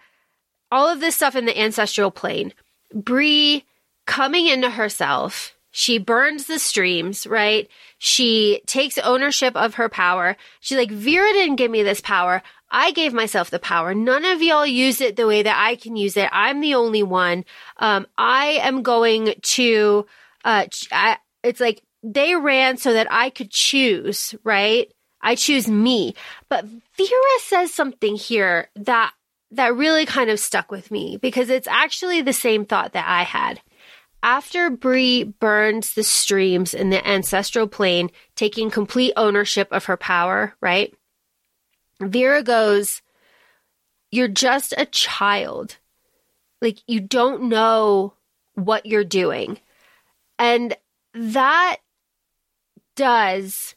all of this stuff in the ancestral plane. Bree coming into herself. She burns the streams, right? She takes ownership of her power. She's like, Vera didn't give me this power. I gave myself the power. None of y'all use it the way that I can use it. I'm the only one. Um, I am going to, uh, I, it's like they ran so that I could choose, right? I choose me. But Vera says something here that that really kind of stuck with me because it's actually the same thought that I had. After Bree burns the streams in the ancestral plane, taking complete ownership of her power, right? Vera goes, You're just a child. Like, you don't know what you're doing. And that does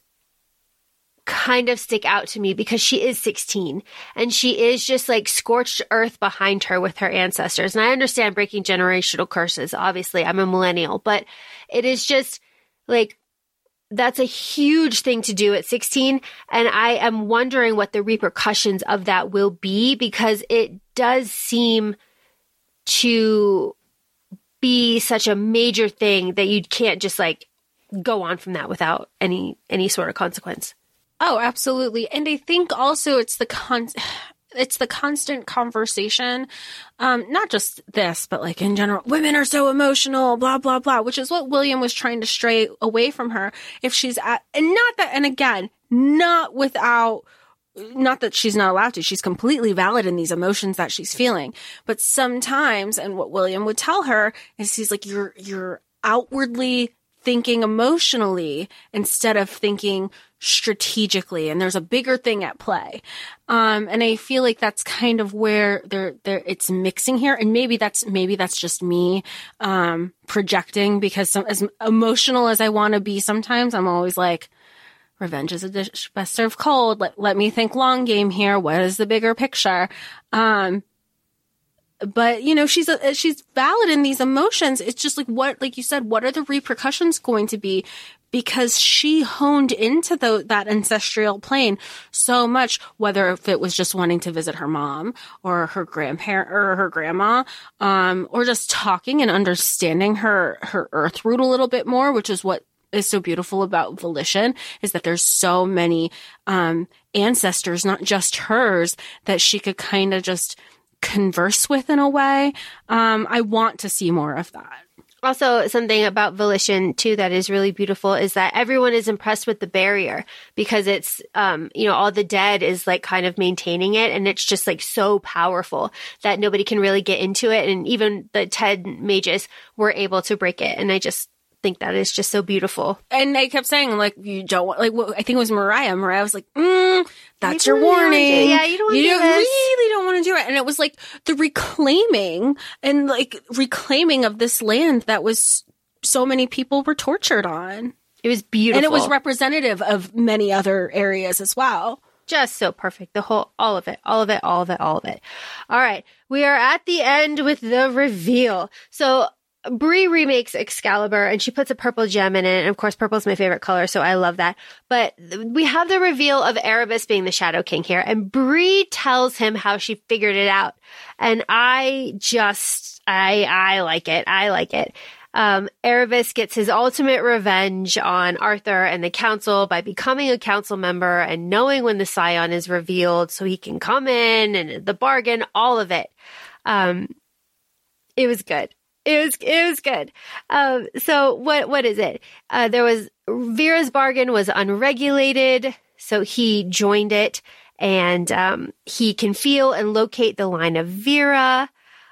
kind of stick out to me because she is 16 and she is just like scorched earth behind her with her ancestors. And I understand breaking generational curses. Obviously, I'm a millennial, but it is just like that's a huge thing to do at 16. And I am wondering what the repercussions of that will be because it does seem to be such a major thing that you can't just like go on from that without any any sort of consequence. Oh, absolutely. And I think also it's the con it's the constant conversation um not just this but like in general women are so emotional blah blah blah which is what william was trying to stray away from her if she's at and not that and again not without not that she's not allowed to she's completely valid in these emotions that she's feeling but sometimes and what william would tell her is he's like you're you're outwardly thinking emotionally instead of thinking strategically and there's a bigger thing at play. Um and i feel like that's kind of where there there it's mixing here. And maybe that's maybe that's just me um projecting because some, as emotional as i want to be sometimes i'm always like revenge is a dish best served cold. Let, let me think long game here. What is the bigger picture? Um but you know she's a, she's valid in these emotions. It's just like what like you said what are the repercussions going to be because she honed into the, that ancestral plane so much whether if it was just wanting to visit her mom or her grandparent or her grandma um, or just talking and understanding her her earth root a little bit more which is what is so beautiful about volition is that there's so many um, ancestors not just hers that she could kind of just converse with in a way. Um, I want to see more of that. Also, something about volition too that is really beautiful is that everyone is impressed with the barrier because it's, um, you know, all the dead is like kind of maintaining it and it's just like so powerful that nobody can really get into it. And even the Ted mages were able to break it. And I just think that is just so beautiful. And they kept saying like you don't want like I think it was Mariah. Mariah was like, mm, "That's your warning. Yeah, you don't. You do don't, really don't want to do it." And it was like the reclaiming and like reclaiming of this land that was so many people were tortured on, It was beautiful, and it was representative of many other areas as well. just so perfect. The whole, all of it, all of it, all of it, all of it. All right, we are at the end with the reveal. So Bree remakes Excalibur and she puts a purple gem in it. And of course, purple is my favorite color, so I love that. But we have the reveal of Erebus being the Shadow King here, and Bree tells him how she figured it out. And I just, I, I like it. I like it. Um, Erebus gets his ultimate revenge on Arthur and the council by becoming a council member and knowing when the scion is revealed so he can come in and the bargain, all of it. Um, it was good. It was it was good. Um, so what what is it? Uh, there was Vera's bargain was unregulated, so he joined it, and um, he can feel and locate the line of Vera.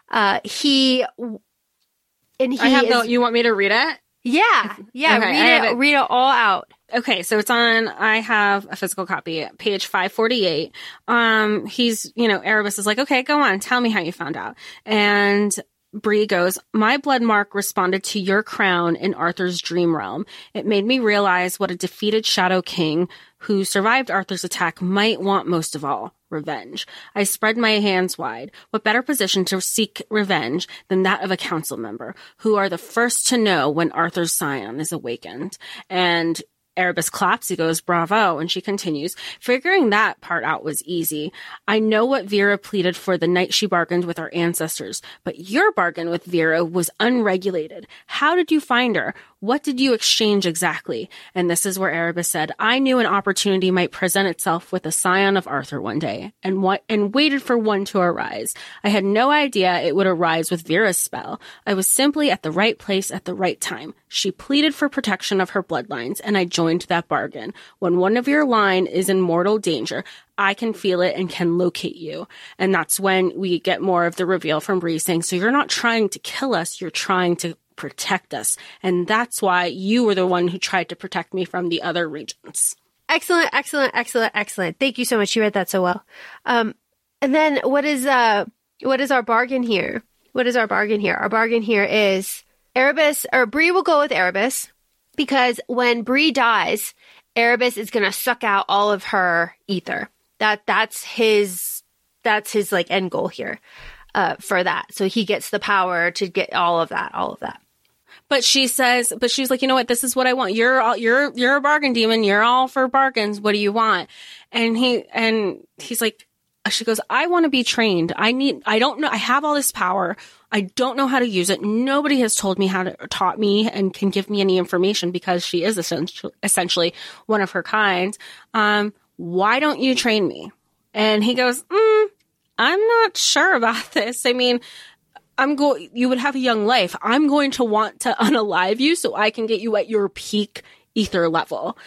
Uh, he and he I have is, the. You want me to read it? yeah yeah Okay, read it, it. read it all out. Okay, so it's on. I have a physical copy, page five forty eight. Um, he's you know Erebus is like, okay, go on, tell me how you found out, and Bree goes, My blood mark responded to your crown in Arthur's dream realm. It made me realize what a defeated Shadow King who survived Arthur's attack might want most of all revenge. I spread my hands wide. What better position to seek revenge than that of a council member, who are the first to know when Arthur's scion is awakened? And Erebus claps. He goes, bravo. And she continues, figuring that part out was easy. I know what Vera pleaded for the night she bargained with our ancestors, but your bargain with Vera was unregulated. How did you find her? What did you exchange exactly? And this is where Erebus said, I knew an opportunity might present itself with a scion of Arthur one day and and waited for one to arise. I had no idea it would arise with Vera's spell. I was simply at the right place at the right time. She pleaded for protection of her bloodlines and I joined that bargain. When one of your line is in mortal danger, I can feel it and can locate you. And that's when we get more of the reveal from Bree saying, so you're not trying to kill us, you're trying to protect us. And that's why you were the one who tried to protect me from the other regents. Excellent, excellent, excellent, excellent. Thank you so much. You read that so well. Um, and then what is uh what is our bargain here? What is our bargain here? Our bargain here is Erebus or Bree will go with Erebus because when Bree dies Erebus is going to suck out all of her ether. That that's his that's his like end goal here uh, for that. So he gets the power to get all of that, all of that. But she says, but she's like, you know what? This is what I want. You're all, you're, you're a bargain demon. You're all for bargains. What do you want? And he, and he's like, she goes, I want to be trained. I need, I don't know. I have all this power. I don't know how to use it. Nobody has told me how to, taught me and can give me any information because she is essentially, essentially one of her kind. Um, why don't you train me? And he goes, mm, I'm not sure about this. I mean, I'm going, you would have a young life. I'm going to want to unalive you so I can get you at your peak ether level.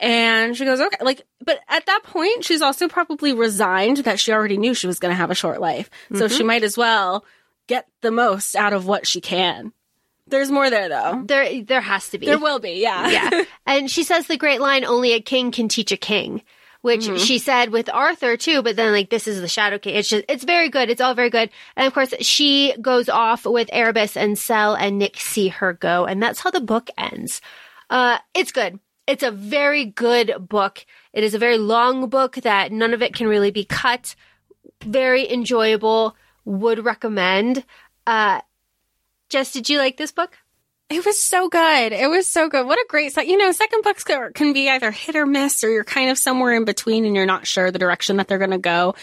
And she goes, okay, like, but at that point, she's also probably resigned that she already knew she was going to have a short life. Mm-hmm. So she might as well get the most out of what she can. There's more there though. There, there has to be. There will be, yeah. yeah. And she says the great line, only a king can teach a king which mm-hmm. she said with Arthur too, but then like this is the Shadow King. It's just it's very good. It's all very good. And of course she goes off with Erebus and Sel and Nick see her go, and that's how the book ends. Uh it's good. It's a very good book. It is a very long book that none of it can really be cut. Very enjoyable. Would recommend. Uh Jess, did you like this book? It was so good. It was so good. What a great set. You know, second books can be either hit or miss, or you're kind of somewhere in between and you're not sure the direction that they're going to go.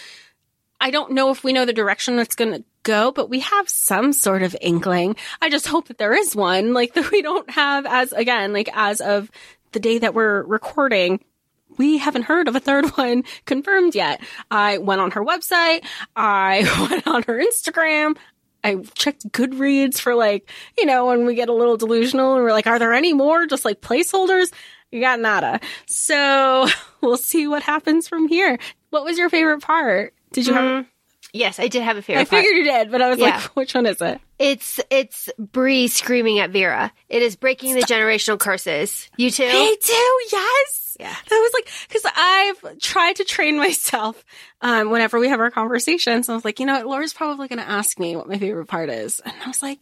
I don't know if we know the direction that's going to go, but we have some sort of inkling. I just hope that there is one, like that we don't have as, again, like as of the day that we're recording, we haven't heard of a third one confirmed yet. I went on her website. I went on her Instagram. I checked Goodreads for like, you know, when we get a little delusional and we're like, are there any more just like placeholders? You got nada. So we'll see what happens from here. What was your favorite part? Did you mm-hmm. have? Yes, I did have a favorite. I figured part. you did, but I was yeah. like, which one is it? It's it's Bree screaming at Vera. It is breaking Stop. the generational curses. You too? Me too. Yes. Yeah. That was like, cause I've tried to train myself, um, whenever we have our conversations. I was like, you know what? Laura's probably going to ask me what my favorite part is. And I was like,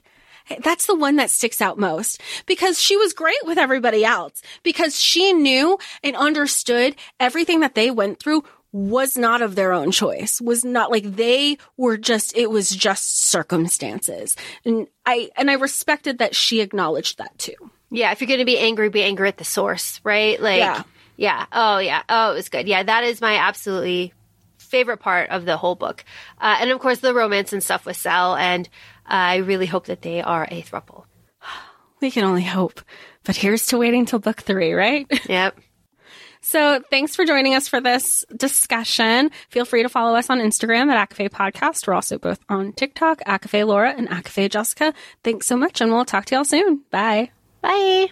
that's the one that sticks out most because she was great with everybody else because she knew and understood everything that they went through was not of their own choice, was not like they were just, it was just circumstances. And I, and I respected that she acknowledged that too. Yeah. If you're going to be angry, be angry at the source, right? Like, yeah. Yeah. Oh, yeah. Oh, it was good. Yeah, that is my absolutely favorite part of the whole book. Uh, and of course, the romance and stuff with Sel. And uh, I really hope that they are a thruple. We can only hope. But here's to waiting till book three, right? Yep. So thanks for joining us for this discussion. Feel free to follow us on Instagram at ACOFAE Podcast. We're also both on TikTok, ACOFAE Laura and ACOFAE Jessica. Thanks so much, and we'll talk to y'all soon. Bye. Bye.